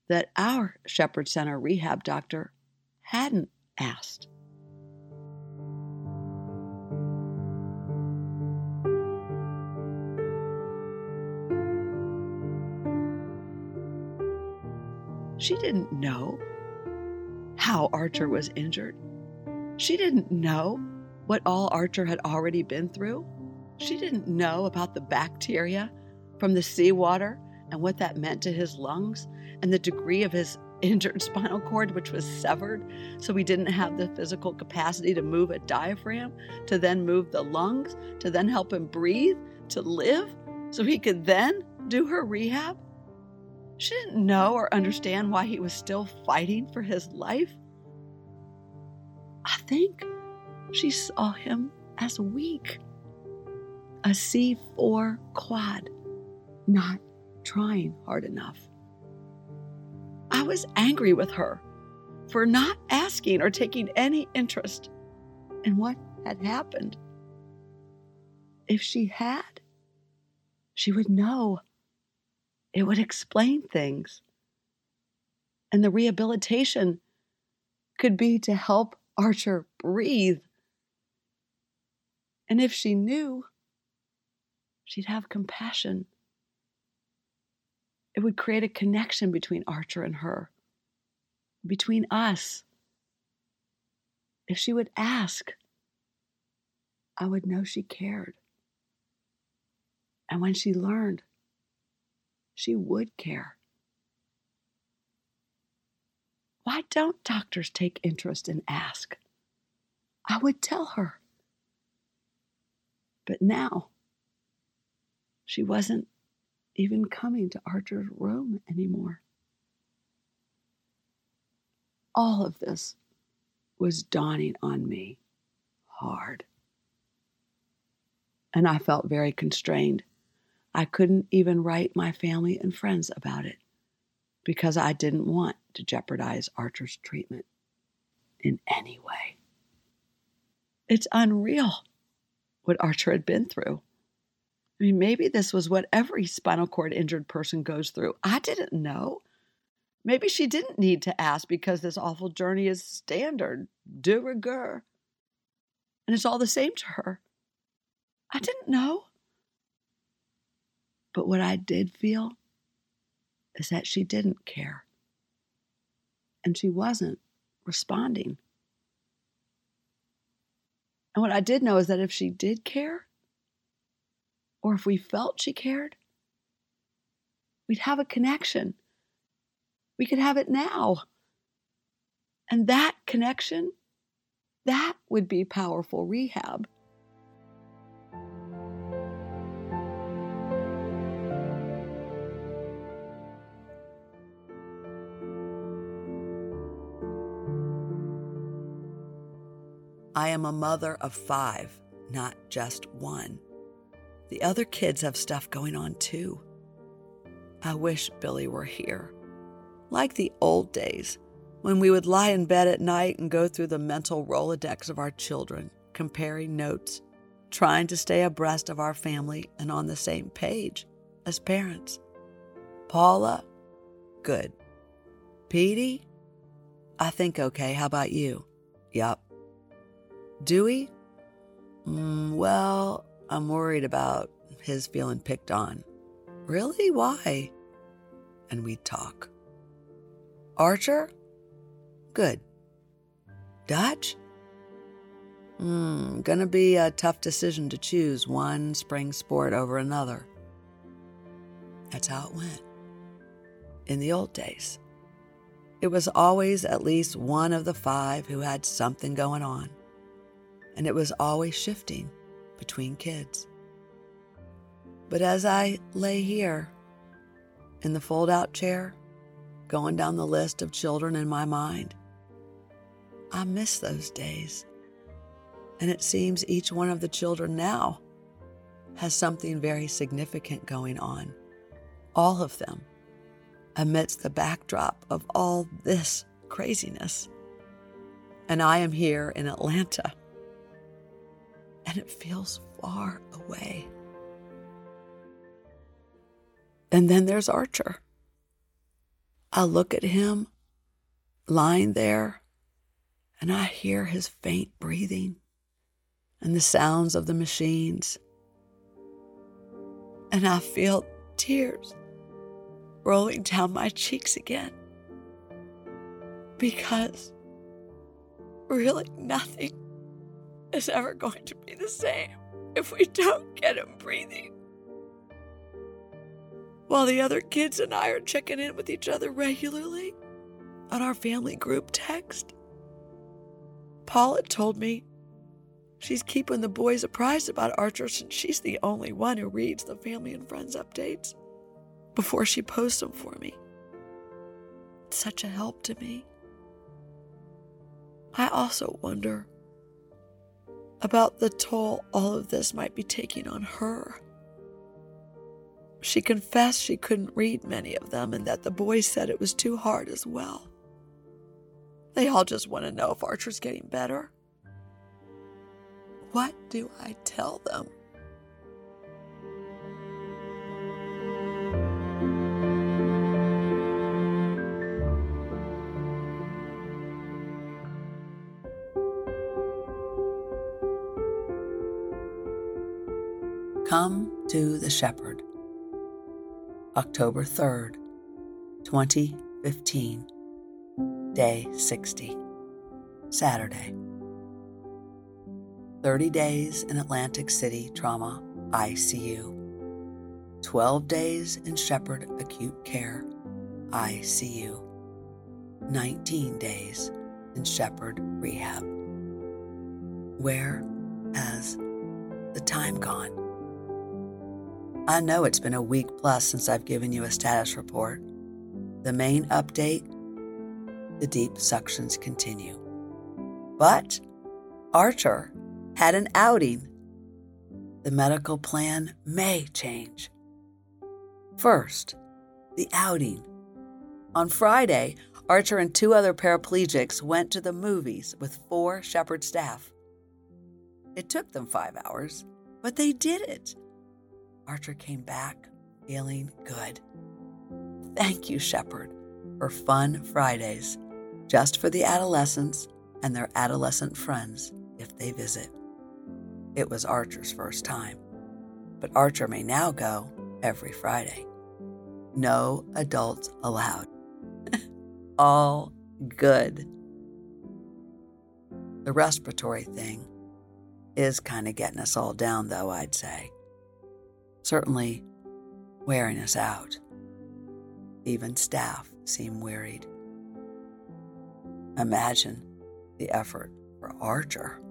that our Shepherd Center rehab doctor hadn't asked. She didn't know how Archer was injured. She didn't know what all Archer had already been through. She didn't know about the bacteria from the seawater and what that meant to his lungs and the degree of his <laughs> injured spinal cord, which was severed. So he didn't have the physical capacity to move a diaphragm, to then move the lungs, to then help him breathe, to live, so he could then do her rehab. She didn't know or understand why he was still fighting for his life. I think she saw him as weak, a C4 quad, not trying hard enough. I was angry with her for not asking or taking any interest in what had happened. If she had, she would know it would explain things. And the rehabilitation could be to help Archer breathe. And if she knew, she'd have compassion. It would create a connection between Archer and her, between us. If she would ask, I would know she cared. And when she learned, she would care. Why don't doctors take interest and ask? I would tell her. But now, she wasn't even coming to Archer's room anymore. All of this was dawning on me hard. And I felt very constrained I couldn't even write my family and friends about it because I didn't want to jeopardize Archer's treatment in any way. It's unreal what Archer had been through. I mean, maybe this was what every spinal cord injured person goes through. I didn't know. Maybe she didn't need to ask because this awful journey is standard, de rigueur. And it's all the same to her. I didn't know. But what I did feel is that she didn't care. And she wasn't responding. And what I did know is that if she did care, or if we felt she cared, we'd have a connection. We could have it now. And that connection, that would be powerful rehab. I am a mother of five, not just one. The other kids have stuff going on too. I wish Billy were here. Like the old days, when we would lie in bed at night and go through the mental Rolodex of our children, comparing notes, trying to stay abreast of our family and on the same page as parents. Paula, good. Petey, I think okay. How about you? Yup. Dewey? Mm, well, I'm worried about his feeling picked on. Really? Why? And we'd talk. Archer? Good. Dutch? Hmm, gonna be a tough decision to choose one spring sport over another. That's how it went. In the old days, it was always at least one of the five who had something going on, and it was always shifting between kids. But as I lay here in the fold out chair, going down the list of children in my mind, I miss those days and it seems each one of the children now has something very significant going on. All of them amidst the backdrop of all this craziness. And I am here in Atlanta, and it feels far away. And then there's Archer. I look at him lying there, and I hear his faint breathing and the sounds of the machines. And I feel tears rolling down my cheeks again. Because really nothing is ever going to be the same if we don't get him breathing. While the other kids and I are checking in with each other regularly on our family group text, Paula told me She's keeping the boys apprised about Archer since she's the only one who reads the family and friends updates before she posts them for me. It's such a help to me. I also wonder about the toll all of this might be taking on her. She confessed she couldn't read many of them and that the boys said it was too hard as well. They all just want to know if Archer's getting better. What do I tell them? Come to the Shepherd. October 3rd, 2015, Day 60, Saturday. 30 days in Atlantic City Trauma ICU, 12 days in Shepherd Acute Care ICU, 19 days in Shepherd Rehab. Where has the time gone? I know it's been a week plus since I've given you a status report. The main update the deep suctions continue. But Archer had an outing. The medical plan may change. First, the outing. On Friday, Archer and two other paraplegics went to the movies with four Shepherd staff. It took them five hours, but they did it. Archer came back feeling good. Thank you, Shepherd, for fun Fridays, just for the adolescents and their adolescent friends if they visit. It was Archer's first time, but Archer may now go every Friday. No adults allowed. <laughs> All good. The respiratory thing is kind of getting us all down, though, I'd say. Certainly wearing us out. Even staff seem wearied. Imagine the effort for Archer.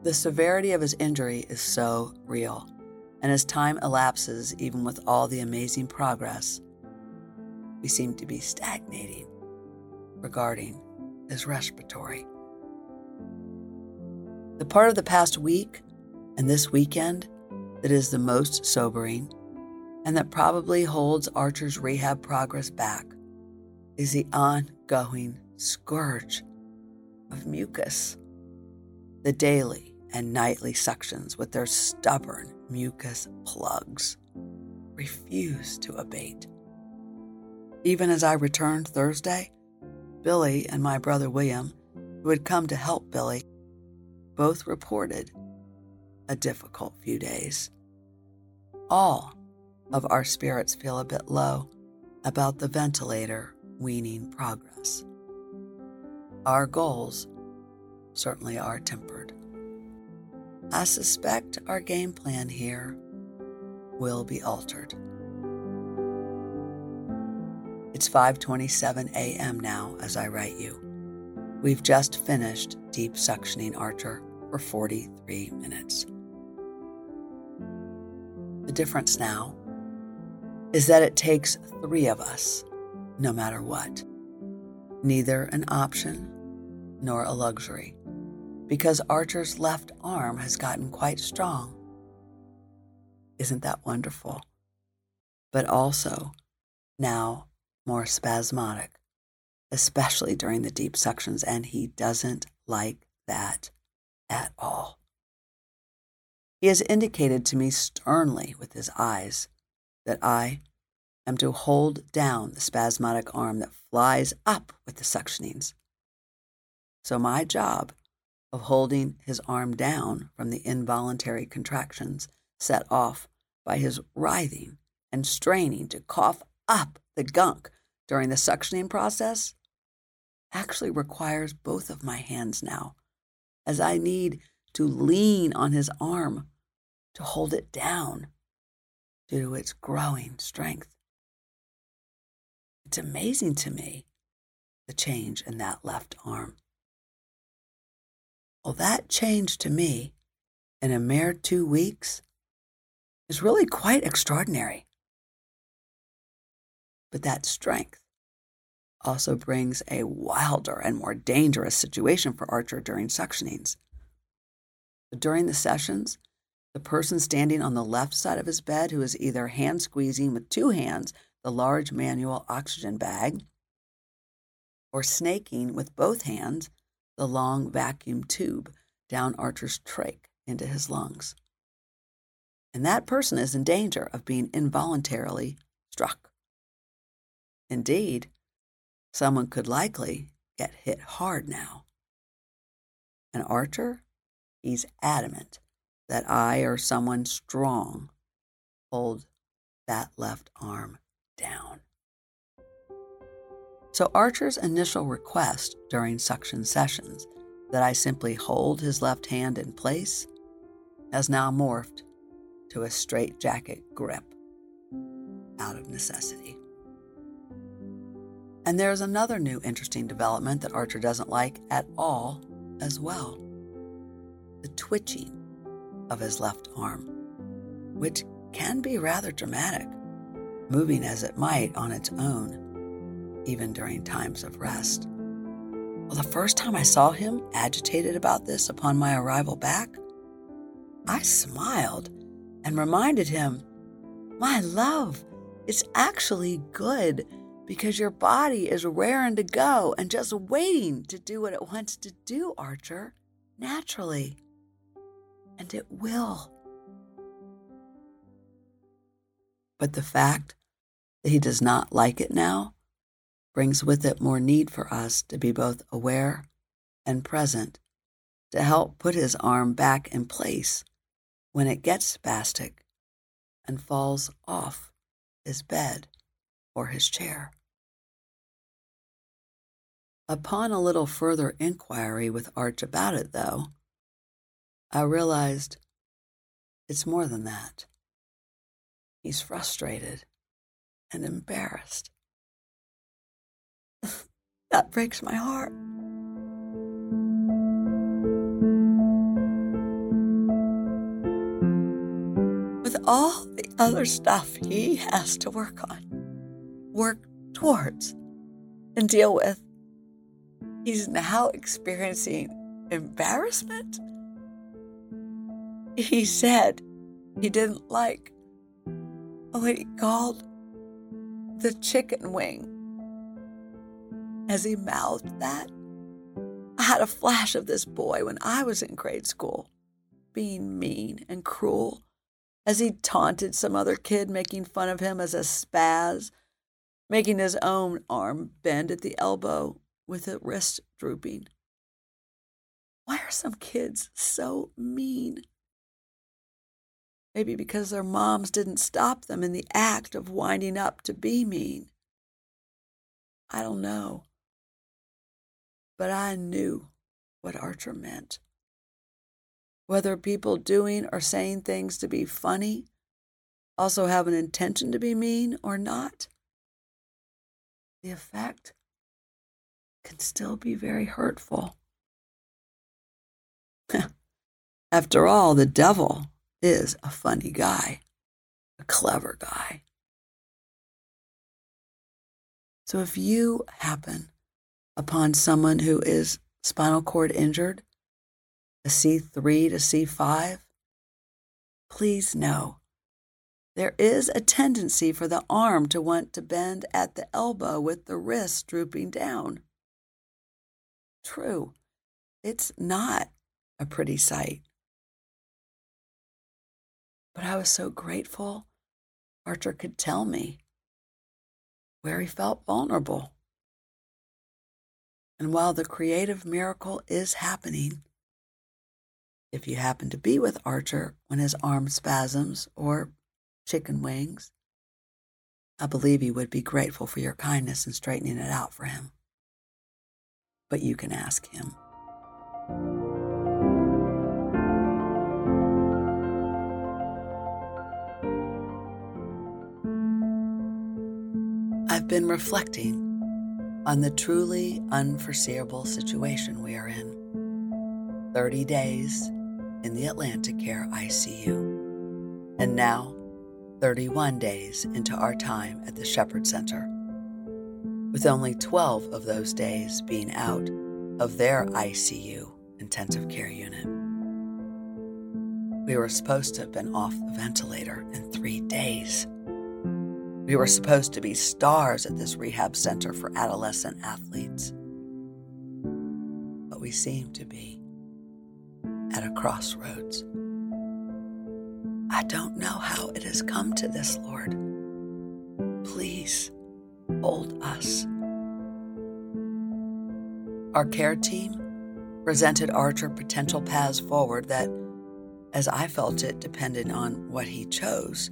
The severity of his injury is so real, and as time elapses, even with all the amazing progress, we seem to be stagnating regarding his respiratory. The part of the past week and this weekend that is the most sobering and that probably holds Archer's rehab progress back is the ongoing scourge of mucus. The daily and nightly suctions with their stubborn mucus plugs refuse to abate. Even as I returned Thursday, Billy and my brother William, who had come to help Billy, both reported a difficult few days. All of our spirits feel a bit low about the ventilator weaning progress. Our goals certainly are tempered. I suspect our game plan here will be altered. It's 5:27 a.m. now as I write you. We've just finished deep suctioning Archer for 43 minutes. The difference now is that it takes three of us, no matter what. Neither an option nor a luxury, because Archer's left arm has gotten quite strong. Isn't that wonderful? But also, now more spasmodic, especially during the deep suctions, and he doesn't like that at all. He has indicated to me sternly with his eyes that I am to hold down the spasmodic arm that flies up with the suctionings. So, my job of holding his arm down from the involuntary contractions set off by his writhing and straining to cough up the gunk during the suctioning process actually requires both of my hands now, as I need to lean on his arm to hold it down due to its growing strength. It's amazing to me the change in that left arm. Well, that change to me in a mere two weeks is really quite extraordinary. But that strength also brings a wilder and more dangerous situation for Archer during suctionings. During the sessions, the person standing on the left side of his bed, who is either hand squeezing with two hands the large manual oxygen bag, or snaking with both hands the long vacuum tube down Archer's trach into his lungs. And that person is in danger of being involuntarily struck. Indeed, someone could likely get hit hard now. And Archer, he's adamant that I or someone strong hold that left arm down. So Archer's initial request during suction sessions that I simply hold his left hand in place has now morphed to a straitjacket grip out of necessity. And there's another new interesting development that Archer doesn't like at all as well the twitching of his left arm, which can be rather dramatic, moving as it might on its own, even during times of rest. Well, the first time I saw him agitated about this upon my arrival back, I smiled and reminded him, My love, it's actually good because your body is raring to go and just waiting to do what it wants to do, Archer, naturally and it will. But the fact that he does not like it now brings with it more need for us to be both aware and present to help put his arm back in place when it gets spastic and falls off his bed or his chair. Upon a little further inquiry with Arch about it, though, I realized it's more than that. He's frustrated and embarrassed. <laughs> that breaks my heart. With all the other stuff he has to work on, work towards, and deal with, he's now experiencing embarrassment he said he didn't like what he called the chicken wing. As he mouthed that, I had a flash of this boy when I was in grade school, being mean and cruel, as he taunted some other kid, making fun of him as a spaz, making his own arm bend at the elbow with the wrist drooping. Why are some kids so mean? Maybe because their moms didn't stop them in the act of winding up to be mean. I don't know. But I knew what Archer meant. Whether people doing or saying things to be funny also have an intention to be mean or not, the effect can still be very hurtful. <laughs> After all, the devil is a funny guy, a clever guy. So if you happen upon someone who is spinal cord injured, a C3 to C5, please know there is a tendency for the arm to want to bend at the elbow with the wrist drooping down. True, it's not a pretty sight. But I was so grateful Archer could tell me where he felt vulnerable. And while the creative miracle is happening, if you happen to be with Archer when his arm spasms or chicken wings, I believe he would be grateful for your kindness in straightening it out for him. But you can ask him. Been reflecting on the truly unforeseeable situation we are in. 30 days in the AtlantiCare ICU, and now 31 days into our time at the Shepherd Center, with only 12 of those days being out of their ICU intensive care unit. We were supposed to have been off the ventilator in three days. We were supposed to be stars at this rehab center for adolescent athletes. But we seem to be at a crossroads. I don't know how it has come to this, Lord. Please hold us. Our care team presented Archer potential paths forward that, as I felt it, depended on what he chose,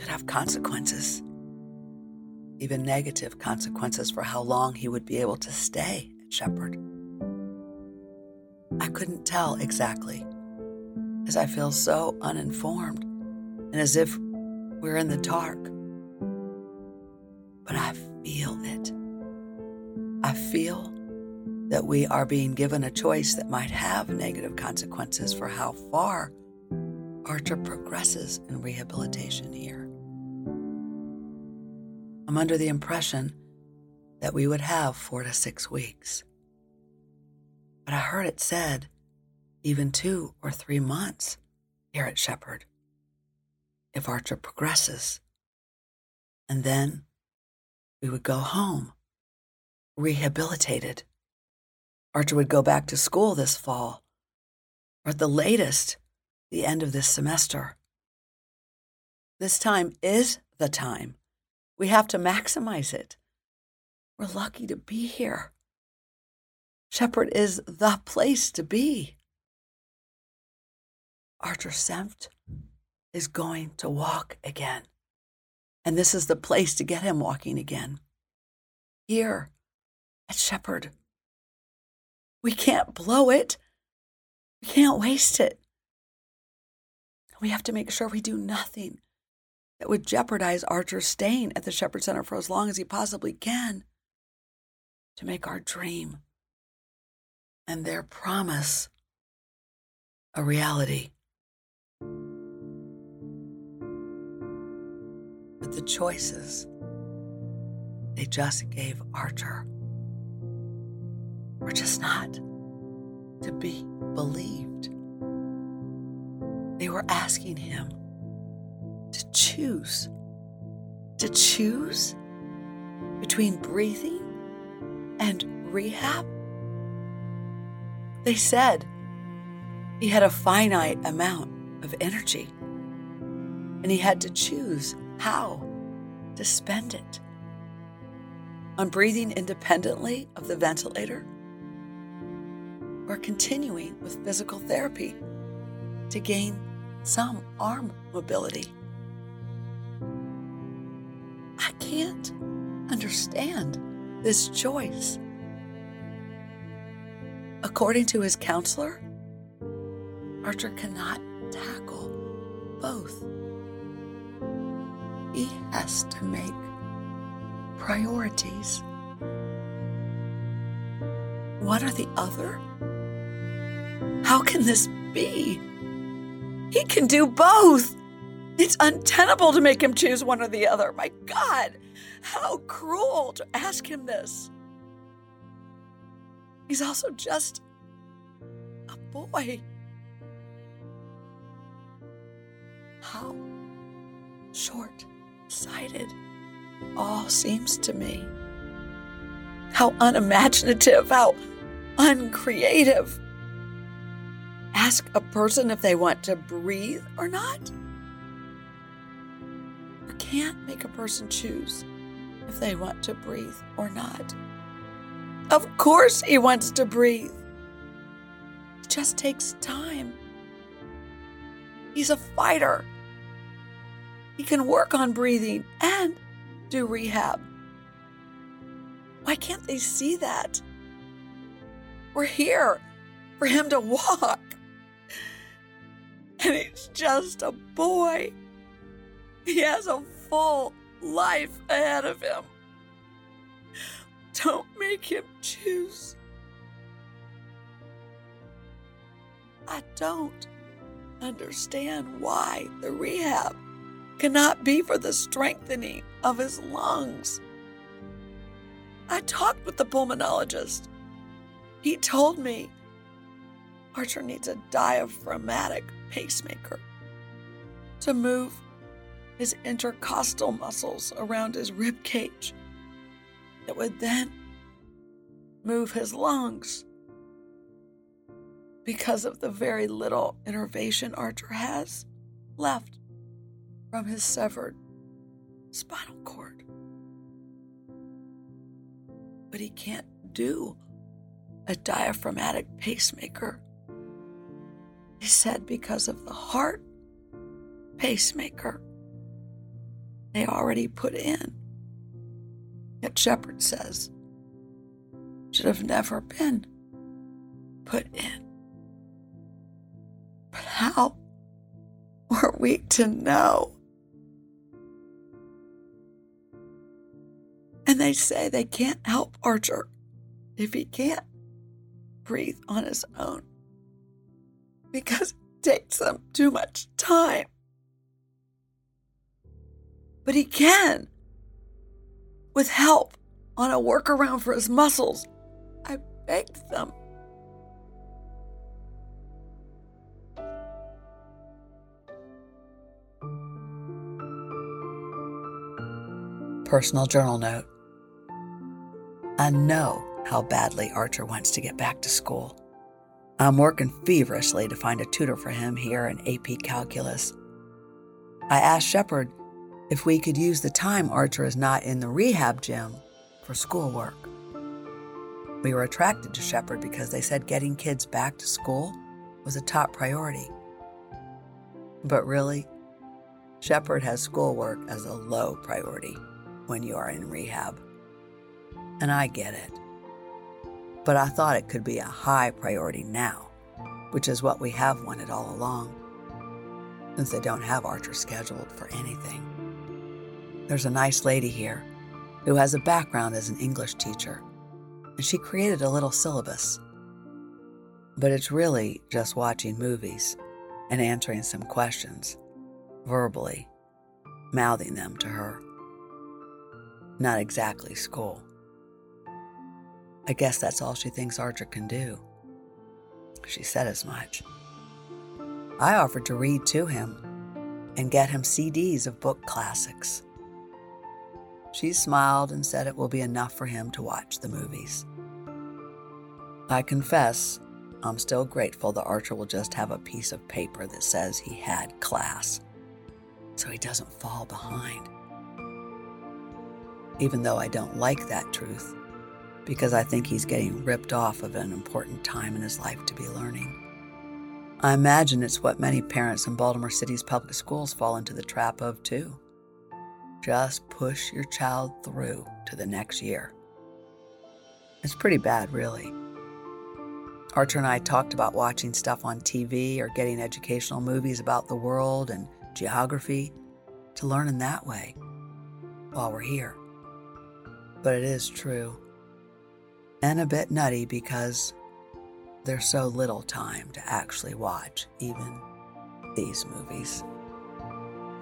could have consequences, even negative consequences for how long he would be able to stay at Shepherd. I couldn't tell exactly as I feel so uninformed and as if we're in the dark. But I feel it. I feel that we are being given a choice that might have negative consequences for how far Archer progresses in rehabilitation here. I'm under the impression that we would have four to six weeks. But I heard it said even two or three months here at Shepherd if Archer progresses. And then we would go home, rehabilitated. Archer would go back to school this fall, or at the latest, the end of this semester. This time is the time. We have to maximize it. We're lucky to be here. Shepherd is the place to be. Archer Senft is going to walk again. And this is the place to get him walking again. Here at Shepherd. We can't blow it. We can't waste it. We have to make sure we do nothing that would jeopardize Archer staying at the Shepherd Center for as long as he possibly can to make our dream and their promise a reality. But the choices they just gave Archer were just not to be believed. They were asking him to choose, to choose between breathing and rehab. They said he had a finite amount of energy and he had to choose how to spend it. On breathing independently of the ventilator or continuing with physical therapy to gain some arm mobility. Can't understand this choice. According to his counselor, Archer cannot tackle both. He has to make priorities. What are the other? How can this be? He can do both. It's untenable to make him choose one or the other. My God, how cruel to ask him this. He's also just a boy. How short sighted all seems to me. How unimaginative, how uncreative. Ask a person if they want to breathe or not. Can't make a person choose if they want to breathe or not. Of course, he wants to breathe. It just takes time. He's a fighter. He can work on breathing and do rehab. Why can't they see that? We're here for him to walk. And he's just a boy. He has a full life ahead of him. Don't make him choose. I don't understand why the rehab cannot be for the strengthening of his lungs. I talked with the pulmonologist. He told me Archer needs a diaphragmatic pacemaker to move his intercostal muscles around his rib cage that would then move his lungs. Because of the very little innervation Archer has left from his severed spinal cord. But he can't do a diaphragmatic pacemaker. He said because of the heart pacemaker they already put in. Yet Shepherd says should have never been put in. But how were we to know? And they say they can't help Archer if he can't breathe on his own because it takes them too much time. But he can with help on a workaround for his muscles. I begged them. Personal journal note. I know how badly Archer wants to get back to school. I'm working feverishly to find a tutor for him here in AP Calculus. I asked Shepherd if we could use the time Archer is not in the rehab gym for schoolwork. We were attracted to Shepherd because they said getting kids back to school was a top priority. But really, Shepherd has schoolwork as a low priority when you are in rehab. And I get it. But I thought it could be a high priority now, which is what we have wanted all along, since they don't have Archer scheduled for anything. There's a nice lady here who has a background as an English teacher, and she created a little syllabus. But it's really just watching movies and answering some questions, verbally, mouthing them to her. Not exactly school. I guess that's all she thinks Archer can do. She said as much. I offered to read to him and get him CDs of book classics. She smiled and said it will be enough for him to watch the movies. I confess, I'm still grateful that Archer will just have a piece of paper that says he had class, so he doesn't fall behind. Even though I don't like that truth, because I think he's getting ripped off of an important time in his life to be learning. I imagine it's what many parents in Baltimore City's public schools fall into the trap of, too. Just push your child through to the next year. It's pretty bad, really. Archer and I talked about watching stuff on TV or getting educational movies about the world and geography to learn in that way while we're here. But it is true. And a bit nutty because there's so little time to actually watch even these movies.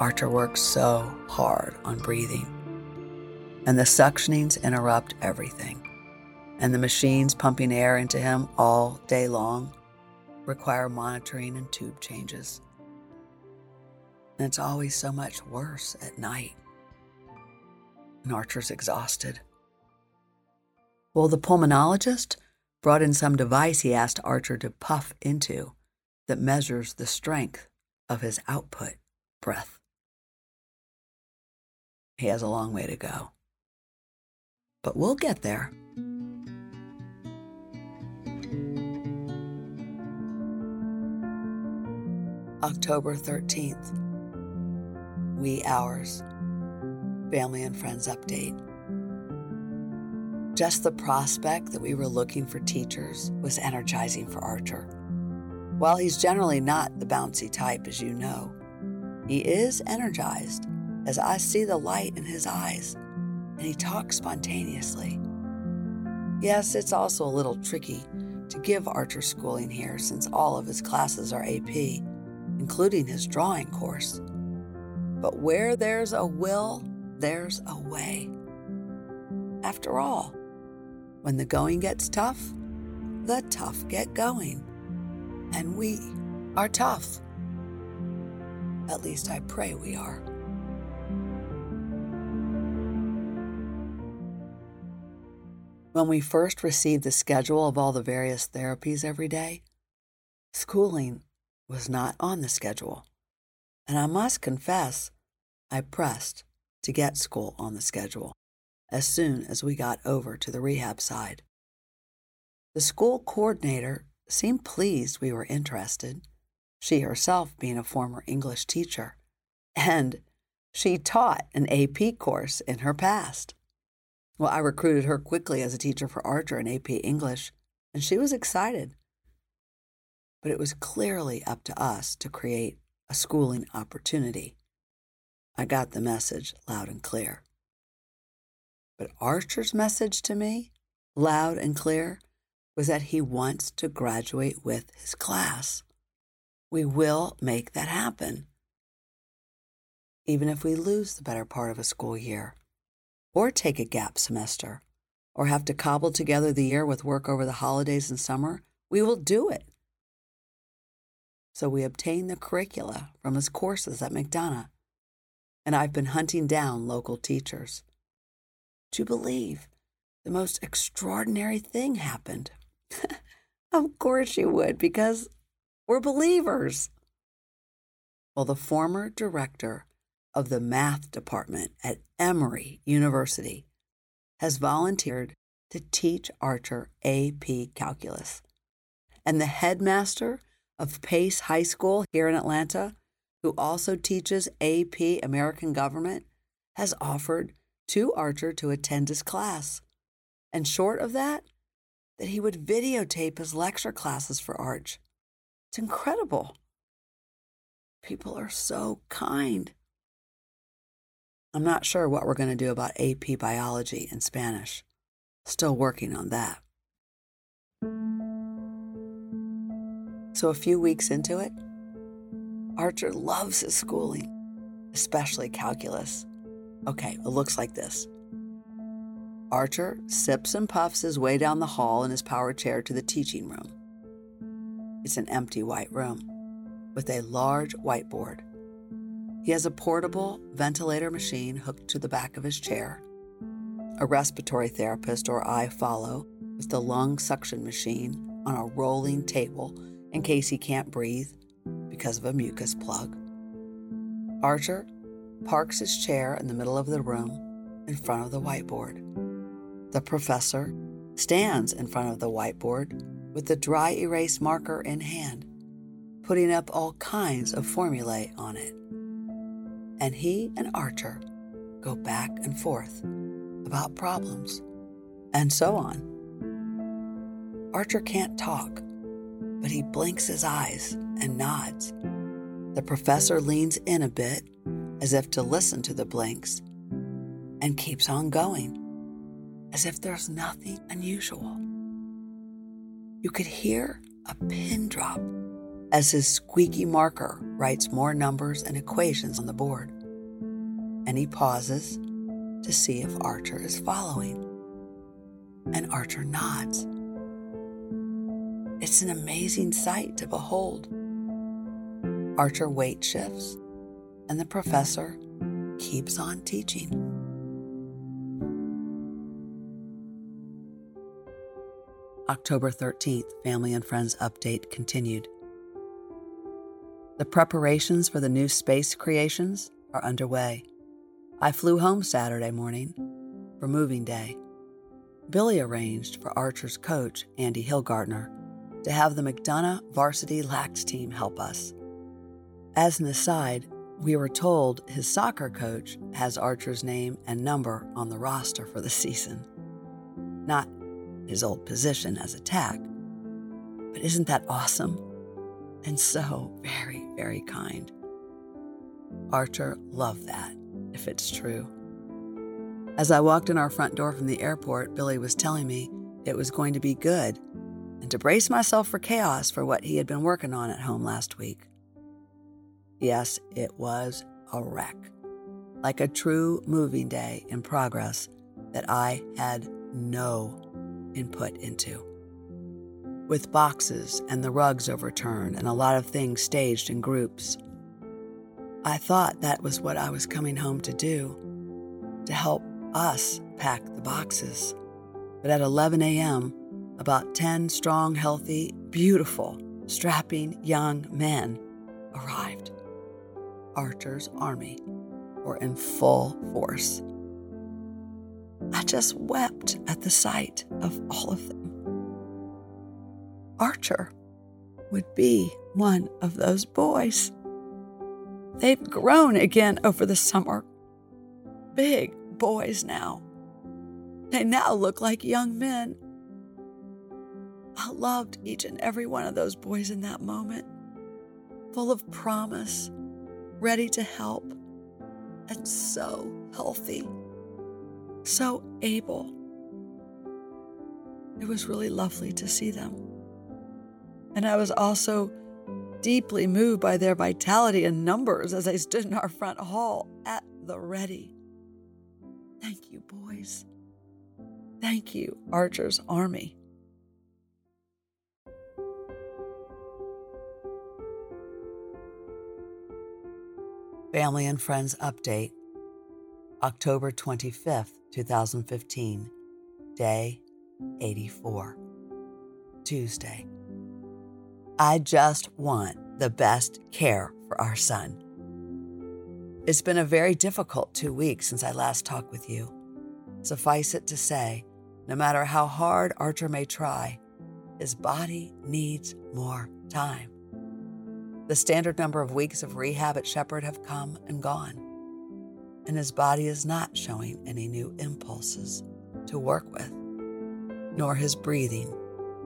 Archer works so hard on breathing, and the suctionings interrupt everything. And the machines pumping air into him all day long require monitoring and tube changes. And it's always so much worse at night. And Archer's exhausted. Well, the pulmonologist brought in some device he asked Archer to puff into that measures the strength of his output breath. He has a long way to go. But we'll get there. October 13th, wee hours, family and friends update. Just the prospect that we were looking for teachers was energizing for Archer. While he's generally not the bouncy type, as you know, he is energized as I see the light in his eyes and he talks spontaneously. Yes, it's also a little tricky to give Archer schooling here since all of his classes are AP, including his drawing course. But where there's a will, there's a way. After all, when the going gets tough, the tough get going. And we are tough. At least I pray we are. When we first received the schedule of all the various therapies every day, schooling was not on the schedule. And I must confess, I pressed to get school on the schedule as soon as we got over to the rehab side. The school coordinator seemed pleased we were interested, she herself being a former English teacher, and she taught an AP course in her past. Well, I recruited her quickly as a teacher for Archer in AP English, and she was excited. But it was clearly up to us to create a schooling opportunity. I got the message loud and clear. But Archer's message to me, loud and clear, was that he wants to graduate with his class. We will make that happen. Even if we lose the better part of a school year, or take a gap semester, or have to cobble together the year with work over the holidays and summer, we will do it. So we obtain the curricula from his courses at McDonough, and I've been hunting down local teachers to believe the most extraordinary thing happened. <laughs> of course you would, because we're believers. Well, the former director of the math department at Emory University has volunteered to teach Archer AP Calculus. And the headmaster of Pace High School here in Atlanta, who also teaches AP American Government, has offered to Archer to attend his class. And short of that, that he would videotape his lecture classes for Arch. It's incredible. People are so kind. I'm not sure what we're going to do about AP biology and Spanish. Still working on that. So, a few weeks into it, Archer loves his schooling, especially calculus. Okay, it looks like this. Archer sips and puffs his way down the hall in his power chair to the teaching room. It's an empty white room with a large whiteboard. He has a portable ventilator machine hooked to the back of his chair. A respiratory therapist or I follow with the lung suction machine on a rolling table in case he can't breathe because of a mucus plug. Archer parks his chair in the middle of the room in front of the whiteboard. The professor stands in front of the whiteboard with the dry erase marker in hand, putting up all kinds of formulae on it. And he and Archer go back and forth about problems and so on. Archer can't talk, but he blinks his eyes and nods. The professor leans in a bit as if to listen to the blinks and keeps on going as if there's nothing unusual. You could hear a pin drop as his squeaky marker writes more numbers and equations on the board. And he pauses to see if Archer is following. And Archer nods. It's an amazing sight to behold. Archer weight shifts, and the professor keeps on teaching. October 13th, Family and Friends Update continued. The preparations for the new space creations are underway. I flew home Saturday morning for moving day. Billy arranged for Archer's coach, Andy Hillgardner, to have the McDonough varsity lax team help us. As an aside, we were told his soccer coach has Archer's name and number on the roster for the season. Not his old position as a tag. But isn't that awesome? And so very, very kind. Archer loved that, if it's true. As I walked in our front door from the airport, Billy was telling me it was going to be good and to brace myself for chaos for what he had been working on at home last week. Yes, it was a wreck, like a true moving day in progress that I had no input into. With boxes and the rugs overturned and a lot of things staged in groups. I thought that was what I was coming home to do, to help us pack the boxes. But at 11 a.m., about 10 strong, healthy, beautiful, strapping young men arrived. Archer's army were in full force. I just wept at the sight of all of them. Archer would be one of those boys. They've grown again over the summer. Big boys now. They now look like young men. I loved each and every one of those boys in that moment, full of promise, ready to help, and so healthy so able. It was really lovely to see them. And I was also deeply moved by their vitality and numbers as I stood in our front hall at the ready. Thank you, boys. Thank you, Archer's Army. Family and Friends Update, October 25th, 2015, day 84. Tuesday. I just want the best care for our son. It's been a very difficult two weeks since I last talked with you. Suffice it to say, no matter how hard Archer may try, his body needs more time. The standard number of weeks of rehab at Shepherd have come and gone and his body is not showing any new impulses to work with, nor his breathing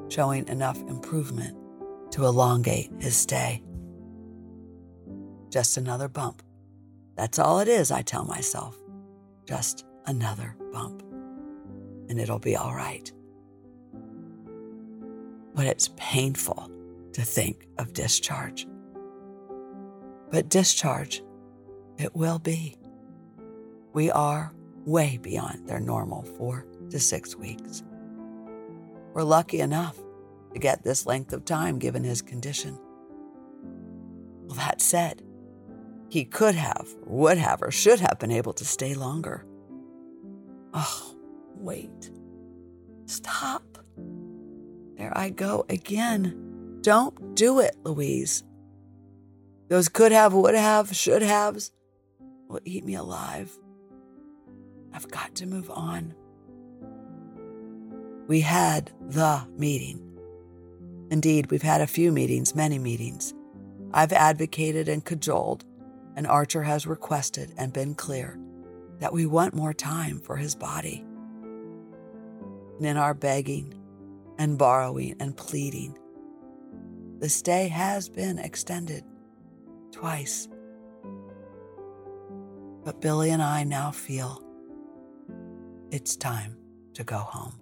showing enough improvement to elongate his stay. Just another bump. That's all it is, I tell myself. Just another bump. And it'll be all right. But it's painful to think of discharge. But discharge, it will be we are way beyond their normal four to six weeks. We're lucky enough to get this length of time given his condition. Well, that said, he could have, would have, or should have been able to stay longer. Oh, wait. Stop. There I go again. Don't do it, Louise. Those could have, would have, should haves will eat me alive. I've got to move on. We had the meeting. Indeed, we've had a few meetings, many meetings, I've advocated and cajoled, and Archer has requested and been clear that we want more time for his body. And in our begging and borrowing and pleading, the stay has been extended twice. But Billy and I now feel it's time to go home.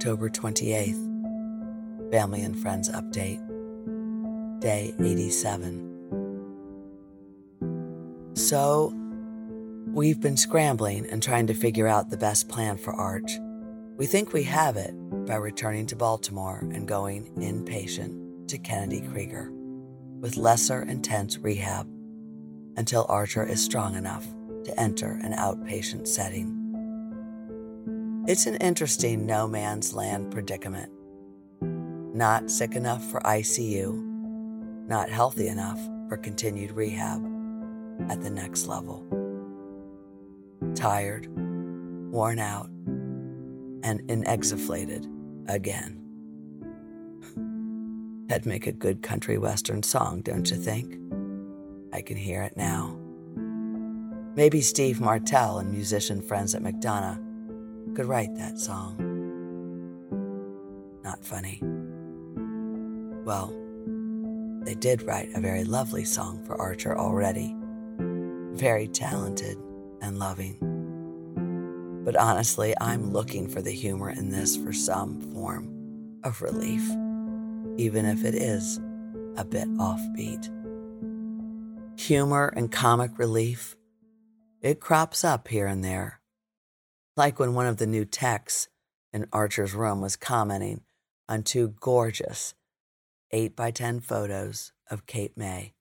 October 28th, Family and Friends Update, Day 87. So, we've been scrambling and trying to figure out the best plan for Arch. We think we have it by returning to Baltimore and going inpatient to Kennedy Krieger with lesser intense rehab until Archer is strong enough to enter an outpatient setting. It's an interesting no man's land predicament. Not sick enough for ICU, not healthy enough for continued rehab at the next level. Tired, worn out, and inexiflated again. <laughs> That'd make a good country western song, don't you think? I can hear it now. Maybe Steve Martell and musician friends at McDonough could write that song. Not funny. Well, they did write a very lovely song for Archer already. Very talented and loving. But honestly, I'm looking for the humor in this for some form of relief, even if it is a bit offbeat. Humor and comic relief, it crops up here and there like when one of the new techs in Archer's room was commenting on two gorgeous 8 by 10 photos of Cape May,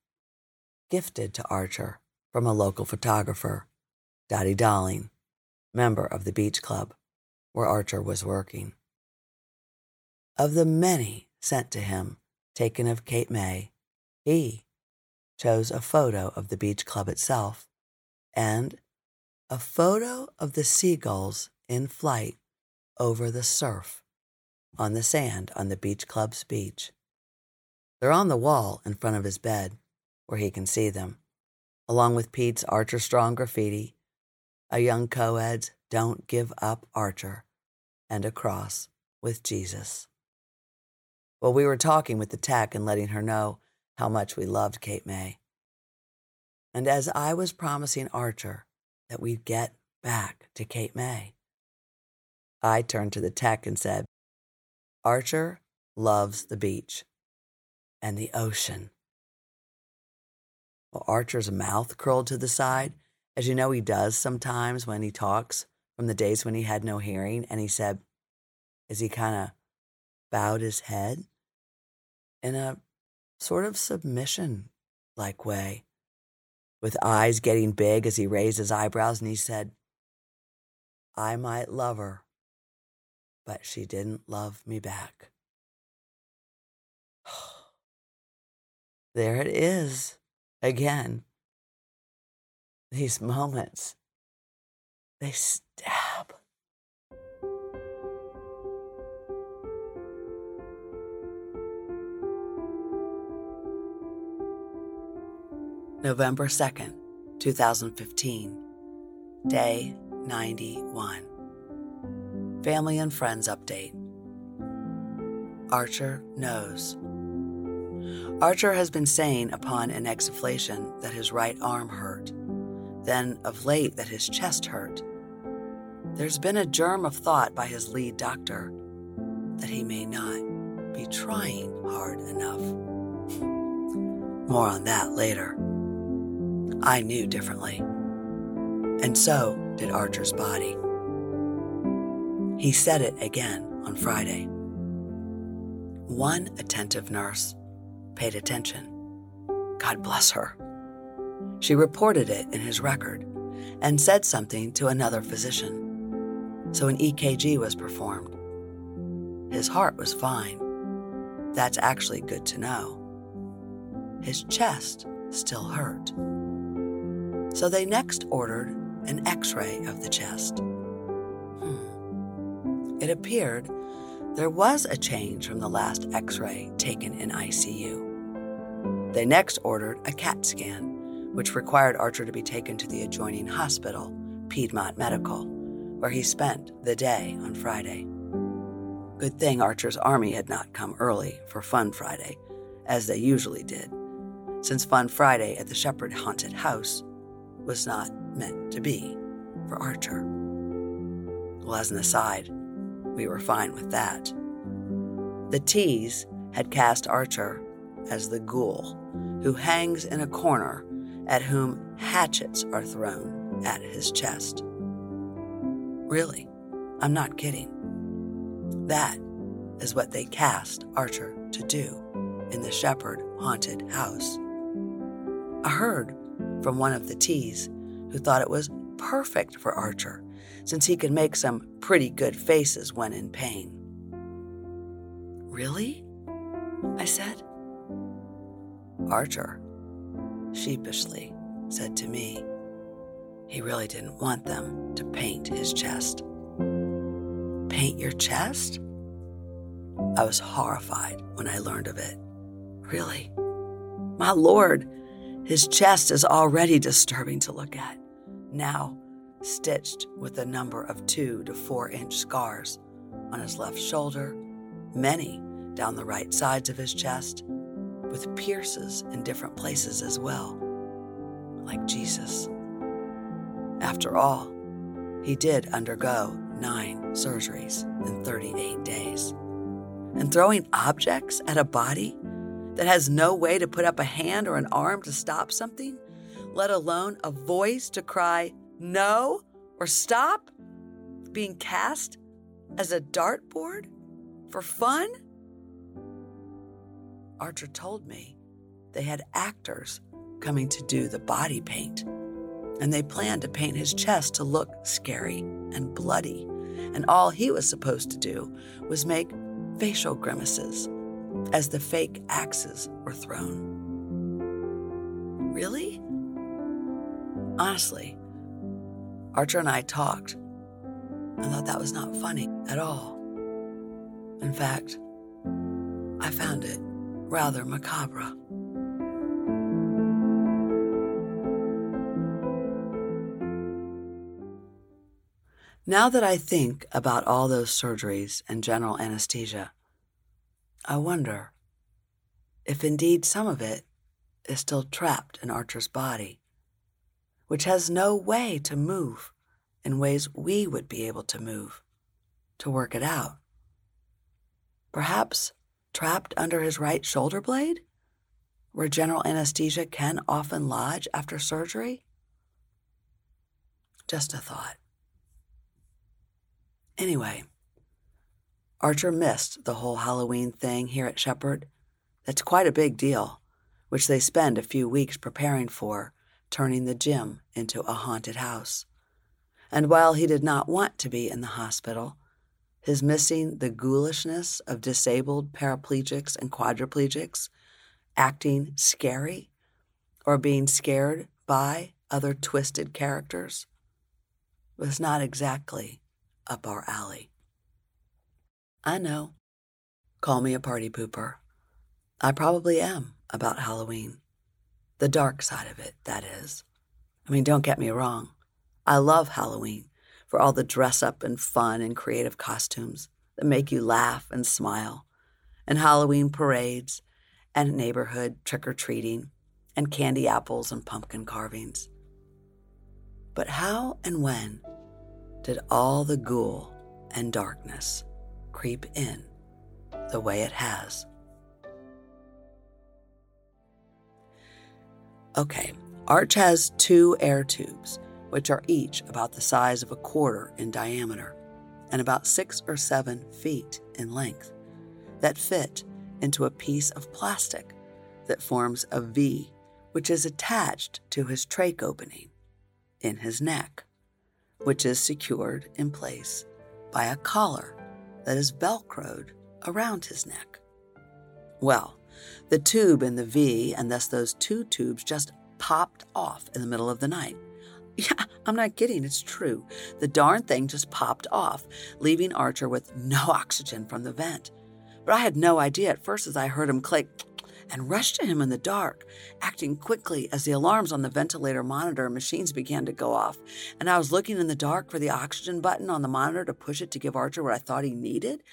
gifted to Archer from a local photographer, Dottie Dolling, member of the beach club where Archer was working. Of the many sent to him taken of Cape May, he chose a photo of the beach club itself and a photo of the seagulls in flight over the surf on the sand on the beach club's beach. They're on the wall in front of his bed where he can see them, along with Pete's Archer Strong graffiti, a young co-ed's Don't Give Up Archer, and a cross with Jesus. Well, we were talking with the tech and letting her know how much we loved Cape May. And as I was promising Archer that we'd get back to Cape May. I turned to the tech and said, Archer loves the beach and the ocean. Well, Archer's mouth curled to the side, as you know he does sometimes when he talks from the days when he had no hearing, and he said, as he kind of bowed his head in a sort of submission like way with eyes getting big as he raised his eyebrows and he said, I might love her, but she didn't love me back. <sighs> there it is again. These moments, they stab. November 2nd, 2015, Day 91. Family and Friends Update. Archer knows. Archer has been saying upon an exfoliation that his right arm hurt, then of late that his chest hurt. There's been a germ of thought by his lead doctor that he may not be trying hard enough. <laughs> More on that later. I knew differently. And so did Archer's body. He said it again on Friday. One attentive nurse paid attention. God bless her. She reported it in his record and said something to another physician. So an EKG was performed. His heart was fine. That's actually good to know. His chest still hurt. So they next ordered an x ray of the chest. Hmm. it appeared there was a change from the last x ray taken in ICU. They next ordered a CAT scan, which required Archer to be taken to the adjoining hospital, Piedmont Medical, where he spent the day on Friday. Good thing Archer's army had not come early for Fun Friday, as they usually did, since Fun Friday at the Shepherd Haunted House was not meant to be for Archer. Well, as an aside, we were fine with that. The T's had cast Archer as the ghoul who hangs in a corner at whom hatchets are thrown at his chest. Really, I'm not kidding. That is what they cast Archer to do in the Shepherd haunted house. I heard from one of the T's who thought it was perfect for Archer since he could make some pretty good faces when in pain. Really? I said. Archer, sheepishly, said to me, he really didn't want them to paint his chest. Paint your chest? I was horrified when I learned of it. Really? My lord, his chest is already disturbing to look at. Now, stitched with a number of two to four inch scars on his left shoulder, many down the right sides of his chest, with pierces in different places as well, like Jesus. After all, he did undergo nine surgeries in 38 days. And throwing objects at a body that has no way to put up a hand or an arm to stop something, let alone a voice to cry no or stop, being cast as a dartboard for fun? Archer told me they had actors coming to do the body paint and they planned to paint his chest to look scary and bloody. And all he was supposed to do was make facial grimaces as the fake axes were thrown. Really? Honestly, Archer and I talked and thought that was not funny at all. In fact, I found it rather macabre. Now that I think about all those surgeries and general anesthesia, I wonder if indeed some of it is still trapped in Archer's body, which has no way to move in ways we would be able to move to work it out. Perhaps trapped under his right shoulder blade, where general anesthesia can often lodge after surgery? Just a thought. Anyway, Archer missed the whole Halloween thing here at Shepherd. That's quite a big deal, which they spend a few weeks preparing for, turning the gym into a haunted house. And while he did not want to be in the hospital, his missing the ghoulishness of disabled paraplegics and quadriplegics, acting scary, or being scared by other twisted characters, was not exactly up our alley. I know. Call me a party pooper. I probably am about Halloween. The dark side of it, that is. I mean, don't get me wrong. I love Halloween for all the dress up and fun and creative costumes that make you laugh and smile, and Halloween parades, and neighborhood trick or treating, and candy apples and pumpkin carvings. But how and when did all the ghoul and darkness creep in the way it has. Okay, Arch has two air tubes, which are each about the size of a quarter in diameter and about six or seven feet in length, that fit into a piece of plastic that forms a V, which is attached to his trach opening in his neck which is secured in place by a collar that is velcroed around his neck. Well, the tube in the V, and thus those two tubes, just popped off in the middle of the night. <laughs> Yeah, I'm not kidding, it's true. The darn thing just popped off, leaving Archer with no <laughs> oxygen from the vent. But I had no idea at first as I heard him click and rushed to him in the dark, acting quickly as the alarms on the ventilator monitor machines began to go off. And I was looking in the dark for the oxygen button on the monitor to push it to give Archer what I thought he needed.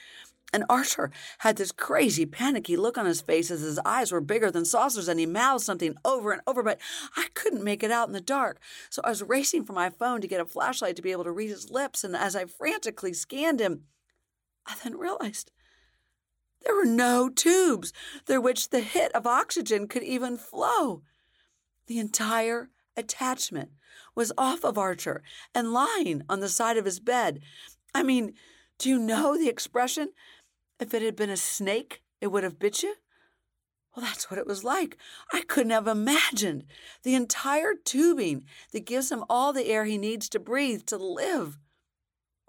And Archer had this crazy, panicky look on his face as his eyes were bigger than saucers and he mouthed something over and over, but I couldn't make it out in the dark. So I was racing for my phone to get a flashlight to be able to read his lips. And as I frantically scanned him, I then realized there were no tubes through which the hit of oxygen could even flow. The entire attachment was off of Archer and lying on the side of his bed. I mean, do you know the expression? If it had been a snake, it would have bit you? Well, that's what it was like. I couldn't have imagined the entire tubing that gives him all the air he needs to breathe to live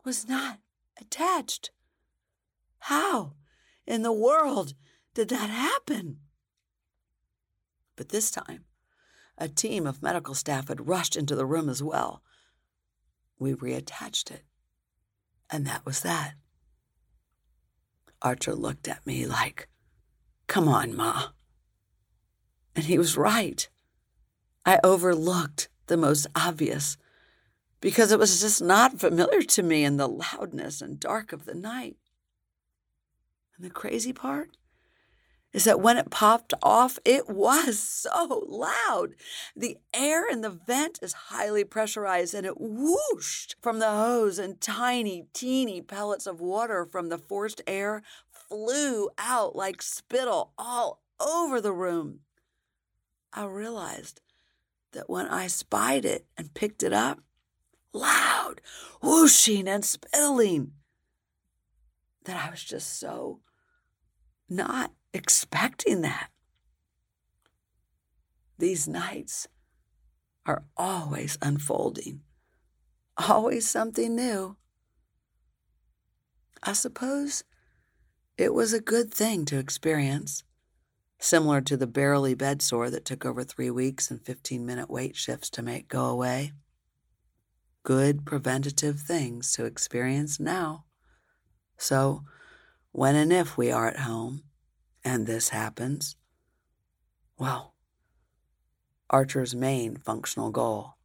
was not attached. How? In the world did that happen? But this time, a team of medical staff had rushed into the room as well. We reattached it, and that was that. Archer looked at me like, Come on, Ma. And he was right. I overlooked the most obvious because it was just not familiar to me in the loudness and dark of the night. And the crazy part is that when it popped off, it was <laughs> so loud. The air in the vent is highly pressurized and it whooshed from the hose, and tiny, teeny pellets of water from the forced air flew out like spittle all over the room. I realized that when I spied it and picked it up, loud, whooshing, and spittling, that I was just so not expecting that. These nights are always unfolding, always something new. I suppose it was a good thing to experience, similar to the barely bed sore that took over three weeks and 15 minute wait shifts to make go away. Good preventative things to experience now. So, when and if we are at home and this happens, well, Archer's main functional goal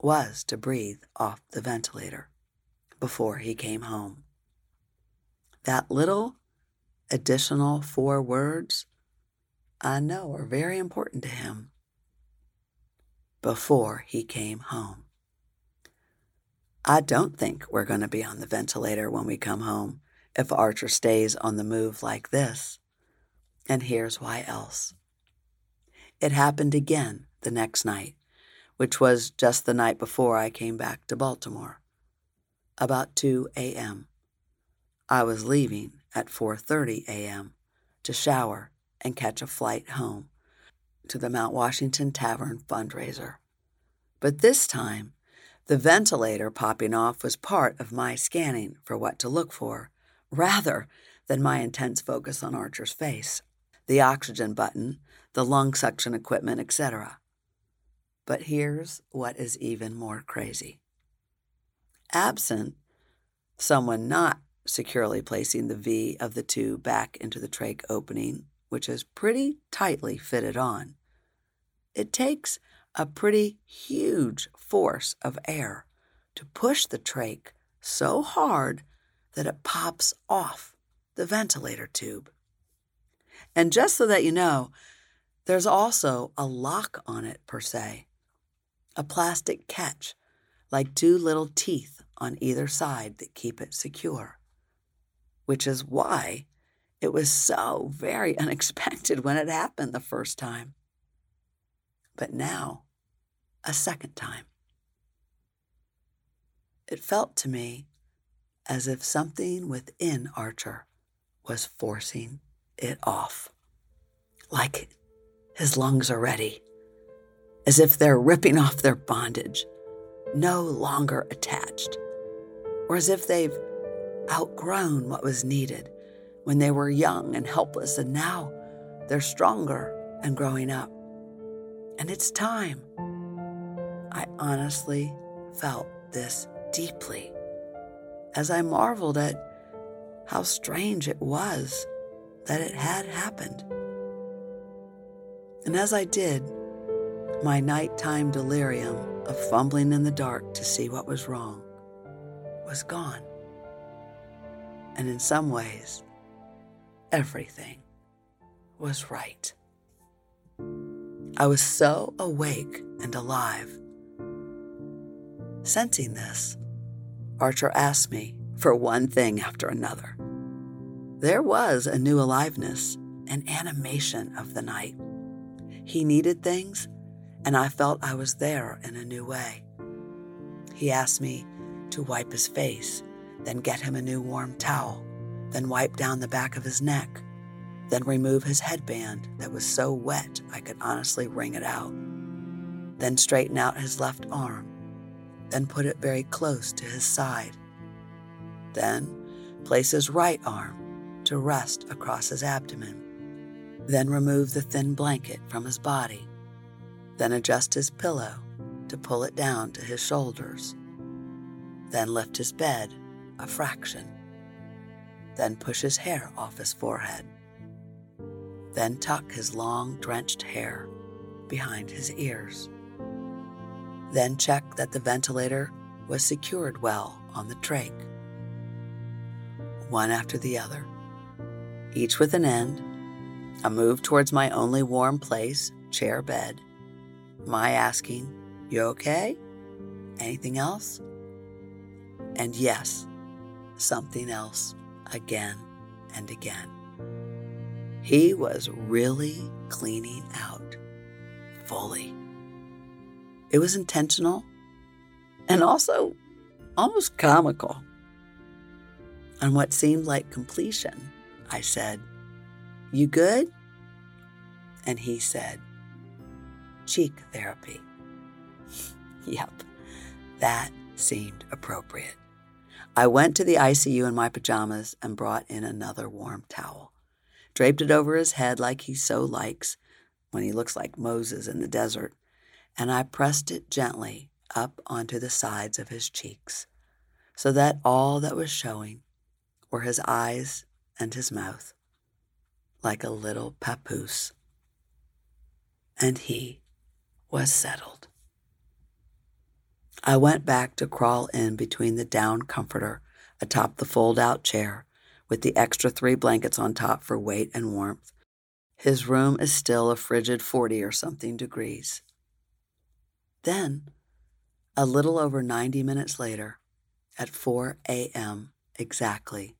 was to breathe off the ventilator before he came home. That little additional four words I know are very important to him before he came home. I don't think we're going to be on the ventilator when we come home if Archer stays on the move like this. And here's why else. It happened again the next night, which was just the night before I came back to Baltimore. About 2 a.m. I was leaving at 4:30 a.m. to shower and catch a flight home to the Mount Washington Tavern fundraiser. But this time, the ventilator popping off was part of my scanning for what to look for rather than my intense focus on Archer's face, the oxygen button, the lung suction equipment, etc. But here's what is even more crazy. Absent someone not securely placing the V of the tube back into the trach opening, which is pretty tightly fitted on, it takes a pretty huge force of air to push the trach so hard that it pops off the ventilator tube. And just so that you know, there's also a lock on it, per se, a plastic catch, like two little teeth on either side that keep it secure, which is why it was so very <laughs> unexpected when it happened the first time. But now, a second time. It felt to me as if something within Archer was forcing it off. Like his lungs are ready, as if they're ripping off their bondage, no longer attached, or as if they've outgrown what was needed when they were young and helpless, and now they're stronger and growing up. And it's time. I honestly felt this deeply as I marveled at how strange it was that it had happened. And as I did, my nighttime delirium of fumbling in the dark to see what was wrong was gone. And in some ways, everything was right. I was so awake and alive. Sensing this, Archer asked me for one thing after another. There was a new aliveness, an animation of the night. He needed things, and I felt I was there in a new way. He asked me to wipe his face, then get him a new warm towel, then wipe down the back of his neck, then remove his headband that was so wet I could honestly wring it out, then straighten out his left arm, then put it very close to his side, then place his right arm to rest across his abdomen, then remove the thin blanket from his body, then adjust his pillow to pull it down to his shoulders, then lift his bed a fraction, then push his hair off his forehead, then tuck his long, drenched hair behind his ears, then check that the ventilator was secured well on the trach. One after the other, each with an end, a move towards my only warm place, chair bed, my asking, You okay? Anything else? And yes, something else again and again. He was really cleaning out fully. It was intentional and also almost comical. On what seemed like completion, I said, You good? And he said, Cheek therapy. <laughs> yep, that seemed appropriate. I went to the ICU in my pajamas and brought in another warm towel, draped it over his head like he so likes when he looks like Moses in the desert, and I pressed it gently up onto the sides of his cheeks so that all that was showing were his eyes and his mouth, like a little papoose. And he was settled. I went back to crawl in between the down comforter atop the fold out chair with the extra three blankets on top for weight and warmth. His room is still a frigid 40 or something degrees. Then, a little over 90 minutes later, at 4 a.m. exactly,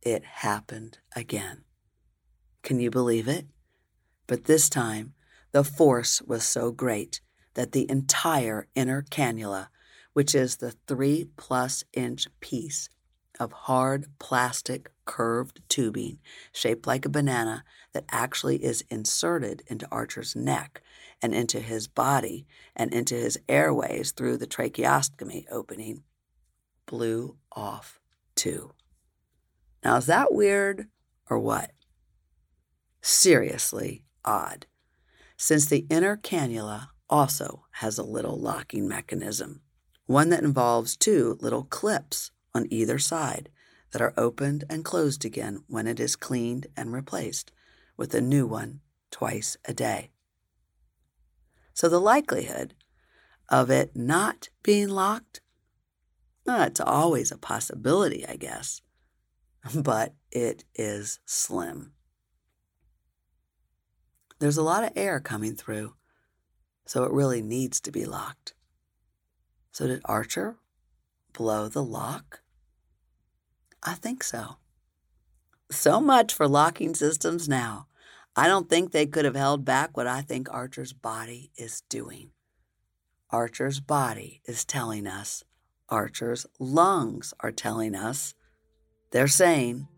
it happened again. Can you believe it? But this time, the force was so great that the entire inner cannula, which is the three plus inch piece of hard plastic curved tubing shaped like a banana that actually is inserted into Archer's neck and into his body and into his airways through the tracheostomy opening, blew off too. Now, is that weird or what? Seriously odd, since the inner cannula also has a little locking mechanism, one that involves two little clips on either side that are opened and closed again when it is cleaned and replaced with a new one twice a day. So the likelihood of it not being locked, well, it's always a possibility, I guess, <laughs> but it is slim. There's a lot of air coming through, so it really needs to be locked. So, did Archer blow the lock? I think so. So much for locking systems now. I don't think they could have held back what I think Archer's body is doing. Archer's body is telling us, Archer's lungs are telling us, they're saying,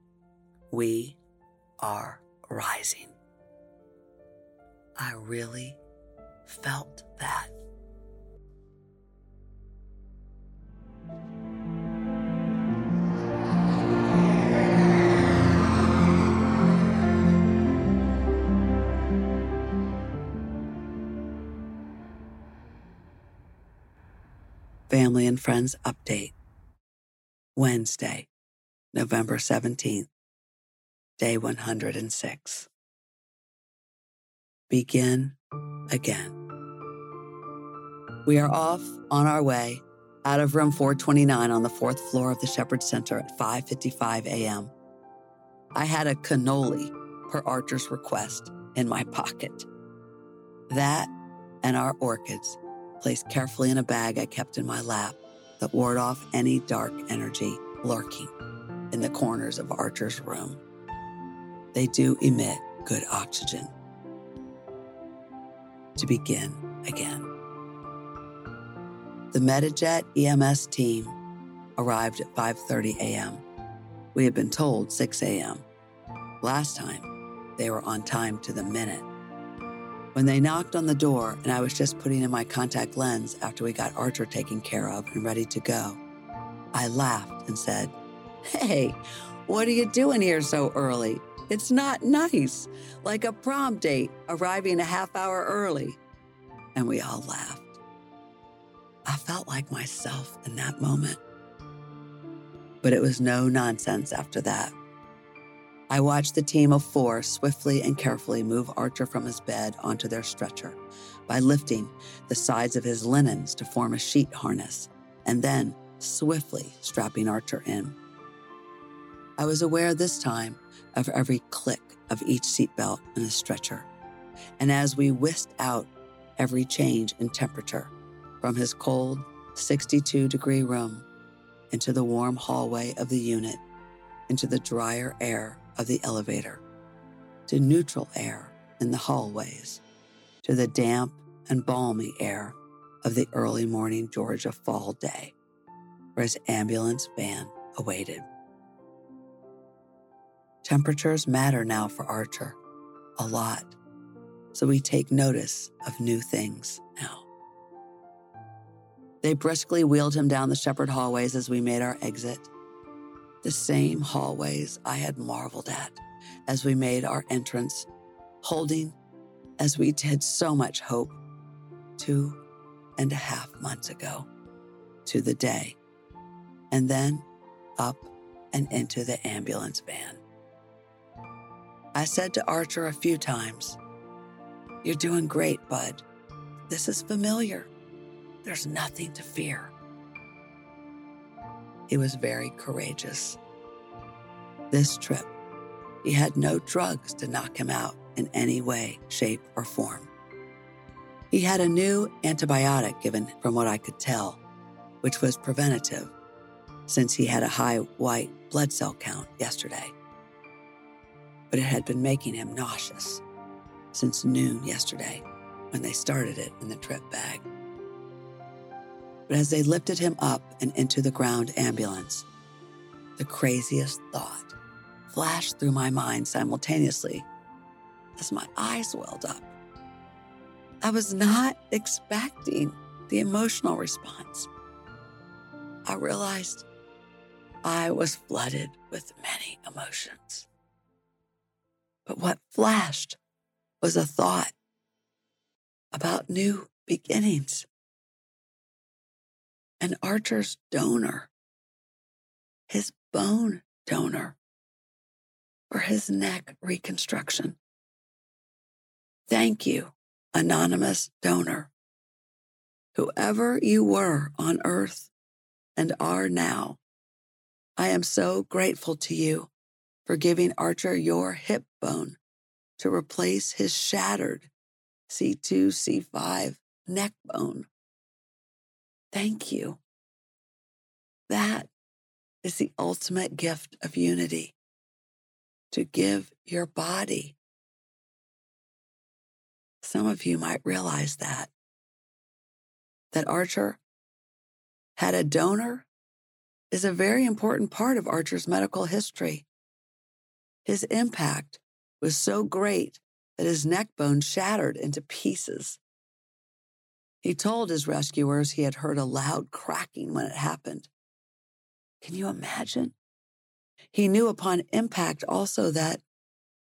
we are rising. I really felt that. Family and Friends Update. Wednesday, November 17th, day 106. Begin again. We are off on our way out of room 429 on the fourth floor of the Shepherd Center at 5:55 a.m. I had a cannoli per Archer's request in my pocket. That and our orchids placed carefully in a bag I kept in my lap that ward off any dark energy lurking in the corners of Archer's room. They do emit good oxygen. To begin again. The Medijet EMS team arrived at 5:30 a.m. We had been told 6 a.m. Last time, they were on time to the minute. When they knocked on the door and I was just putting in my contact lens after we got Archer taken care of and ready to go, I laughed and said, Hey, what are you doing here so early? It's not nice, like a prom date arriving a half hour early. And we all laughed. I felt like myself in that moment. But it was no nonsense after that. I watched the team of four swiftly and carefully move Archer from his bed onto their stretcher by lifting the sides of his linens to form a sheet harness and then swiftly strapping Archer in. I was aware this time of every click of each seatbelt in the stretcher, and as we whisked out every change in temperature from his cold 62 degree room into the warm hallway of the unit, into the drier air of the elevator, to neutral air in the hallways, to the damp and balmy air of the early morning Georgia fall day, where his ambulance van awaited. Temperatures matter now for Archer, a lot, so we take notice of new things now. They briskly wheeled him down the shepherd hallways as we made our exit the same hallways I had marveled at as we made our entrance, holding, as we did so much hope, two and a half months ago, to the day, and then up and into the ambulance van. I said to Archer a few times, You're doing great, bud. This is familiar. There's nothing to fear. He was very courageous. This trip, he had no drugs to knock him out in any way, shape, or form. He had a new antibiotic given, from what I could tell, which was preventative, since he had a high white blood cell count yesterday. But it had been making him nauseous since noon yesterday when they started it in the trip bag. But as they lifted him up and into the ground ambulance, the craziest thought flashed through my mind simultaneously as my eyes welled up. I was not expecting the emotional response. I realized I was flooded with many emotions. But what flashed was a thought about new beginnings an Archer's donor, his bone donor, for his neck reconstruction. Thank you, anonymous donor. Whoever you were on earth and are now, I am so grateful to you for giving Archer your hip bone to replace his shattered C2, C5 neck bone. Thank you. That is the ultimate gift of unity to give your body. Some of you might realize that. That Archer had a donor is a very important part of Archer's medical history. His impact was so great that his neck bone shattered into pieces. He told his rescuers he had heard a loud cracking when it happened. Can you imagine? He knew upon impact also that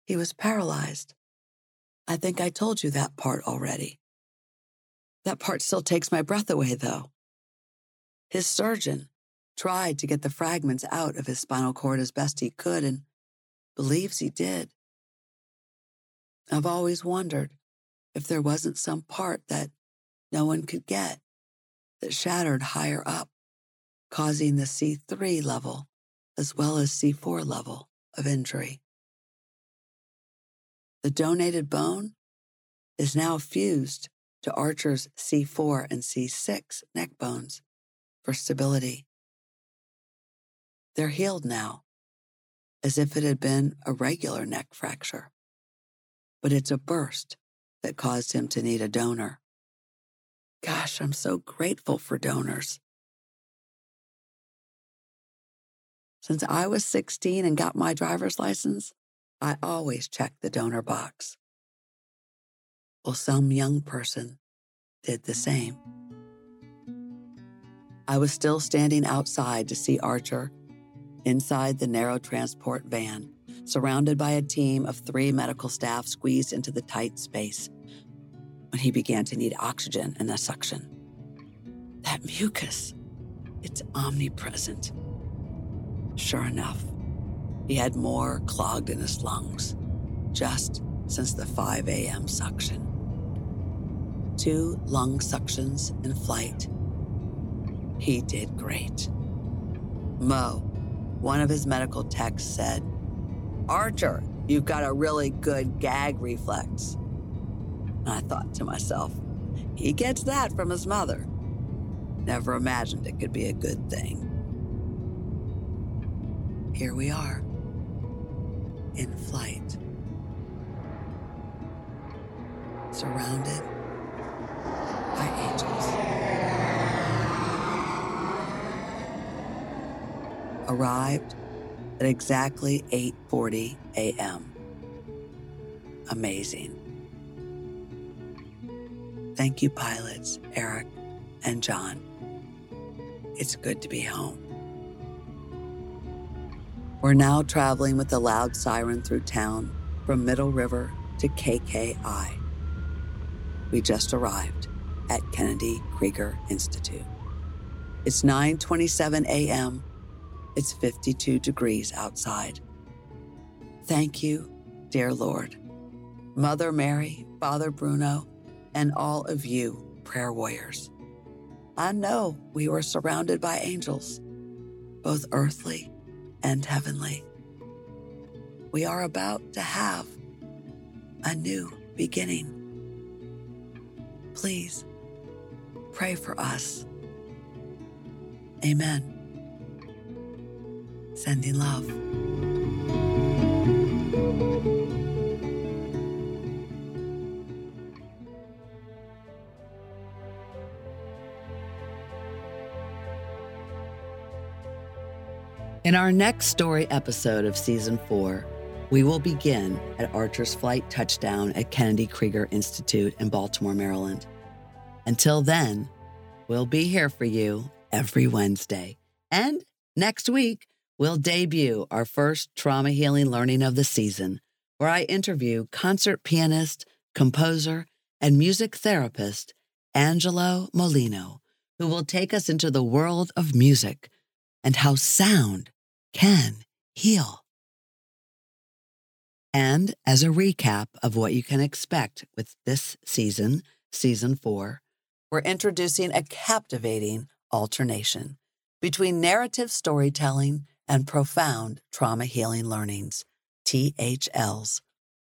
he was paralyzed. I think I told you that part already. That part still takes my breath away, though. His surgeon tried to get the fragments out of his spinal cord as best he could and believes he did. I've always wondered if there wasn't some part that no one could get that shattered higher up, causing the C3 level as well as C4 level of injury. The donated bone is now fused to Archer's C4 and C6 neck bones for stability. They're healed now, as if it had been a regular neck fracture. But it's a burst that caused him to need a donor. Gosh, I'm so grateful for donors. Since I was 16 and got my driver's license, I always checked the donor box. Well, some young person did the same. I was still standing outside to see Archer inside the narrow transport van, surrounded by a team of three medical staff squeezed into the tight space, when he began to need oxygen and a suction. That mucus, it's omnipresent. Sure enough, he had more clogged in his lungs just since the 5 a.m. suction. Two lung suctions in flight. He did great. Mo, one of his medical techs, said, Archer, you've got a really good gag reflex. I thought to myself, he gets that from his mother. Never imagined it could be a good thing. Here we are, in flight, surrounded by angels. Arrived at exactly 8:40 a.m. Amazing. Thank you pilots Eric and John. It's good to be home. We're now traveling with a loud siren through town from Middle River to KKI. We just arrived at Kennedy Krieger Institute. It's 9:27 a.m. It's 52 degrees outside. Thank you, dear Lord. Mother Mary, Father Bruno, and all of you, prayer warriors. I know we were surrounded by angels, both earthly and heavenly. We are about to have a new beginning. Please pray for us. Amen. Sending love. In our next story episode of season four, we will begin at Archer's flight touchdown at Kennedy Krieger Institute in Baltimore, Maryland. Until then, we'll be here for you every Wednesday. And next week, we'll debut our first trauma healing learning of the season, where I interview concert pianist, composer, and music therapist Angelo Molino, who will take us into the world of music and how sound can heal. And as a recap of what you can expect with this season, season four, we're introducing a captivating alternation between narrative storytelling and profound trauma healing learnings, THLs,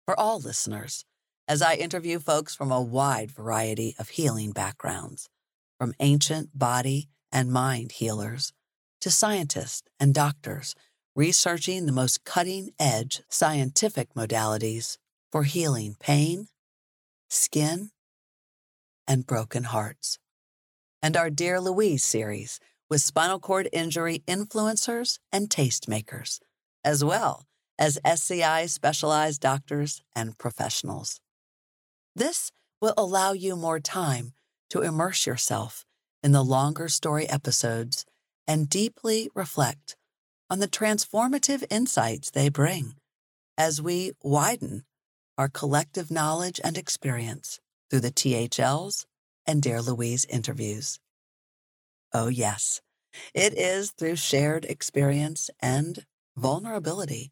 for all listeners, as I interview folks from a wide variety of healing backgrounds, from ancient body and mind healers to scientists and doctors researching the most cutting edge scientific modalities for healing pain, skin, and broken hearts. And our Dear Louise series with spinal cord injury influencers and tastemakers, as well as SCI specialized doctors and professionals. This will allow you more time to immerse yourself in the longer story episodes and deeply reflect on the transformative insights they bring as we widen our collective knowledge and experience through the THLs and Dear Louise interviews. Oh, yes, It is through shared experience and vulnerability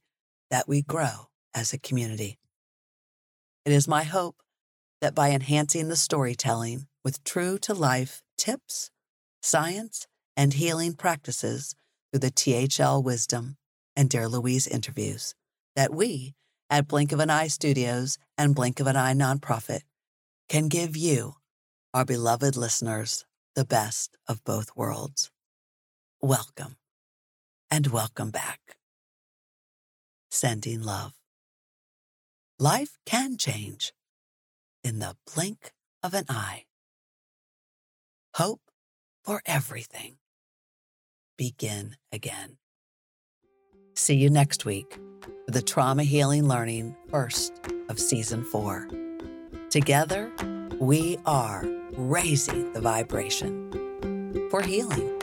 that we grow as a community. It is my hope that by enhancing the storytelling with true to life tips, science, and healing practices through the THL wisdom and Dear Louise interviews, that we at Blink of an Eye Studios and Blink of an Eye Nonprofit can give you, our beloved listeners, the best of both worlds. Welcome and welcome back. Sending love. Life can change in the blink of an eye. Hope for everything. Begin again. See you next week for the Trauma Healing Learning first of season four. Together, we are raising the vibration for healing.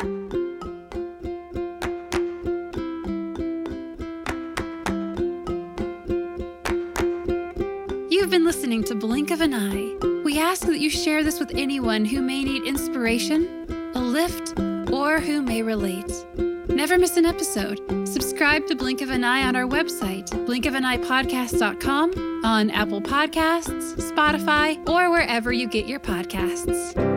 You've been listening to Blink of an Eye. We ask that you share this with anyone who may need inspiration, a lift, or who may relate. Never miss an episode. Subscribe to Blink of an Eye on our website, blinkofaneyepodcast.com, on Apple Podcasts, Spotify, or wherever you get your podcasts.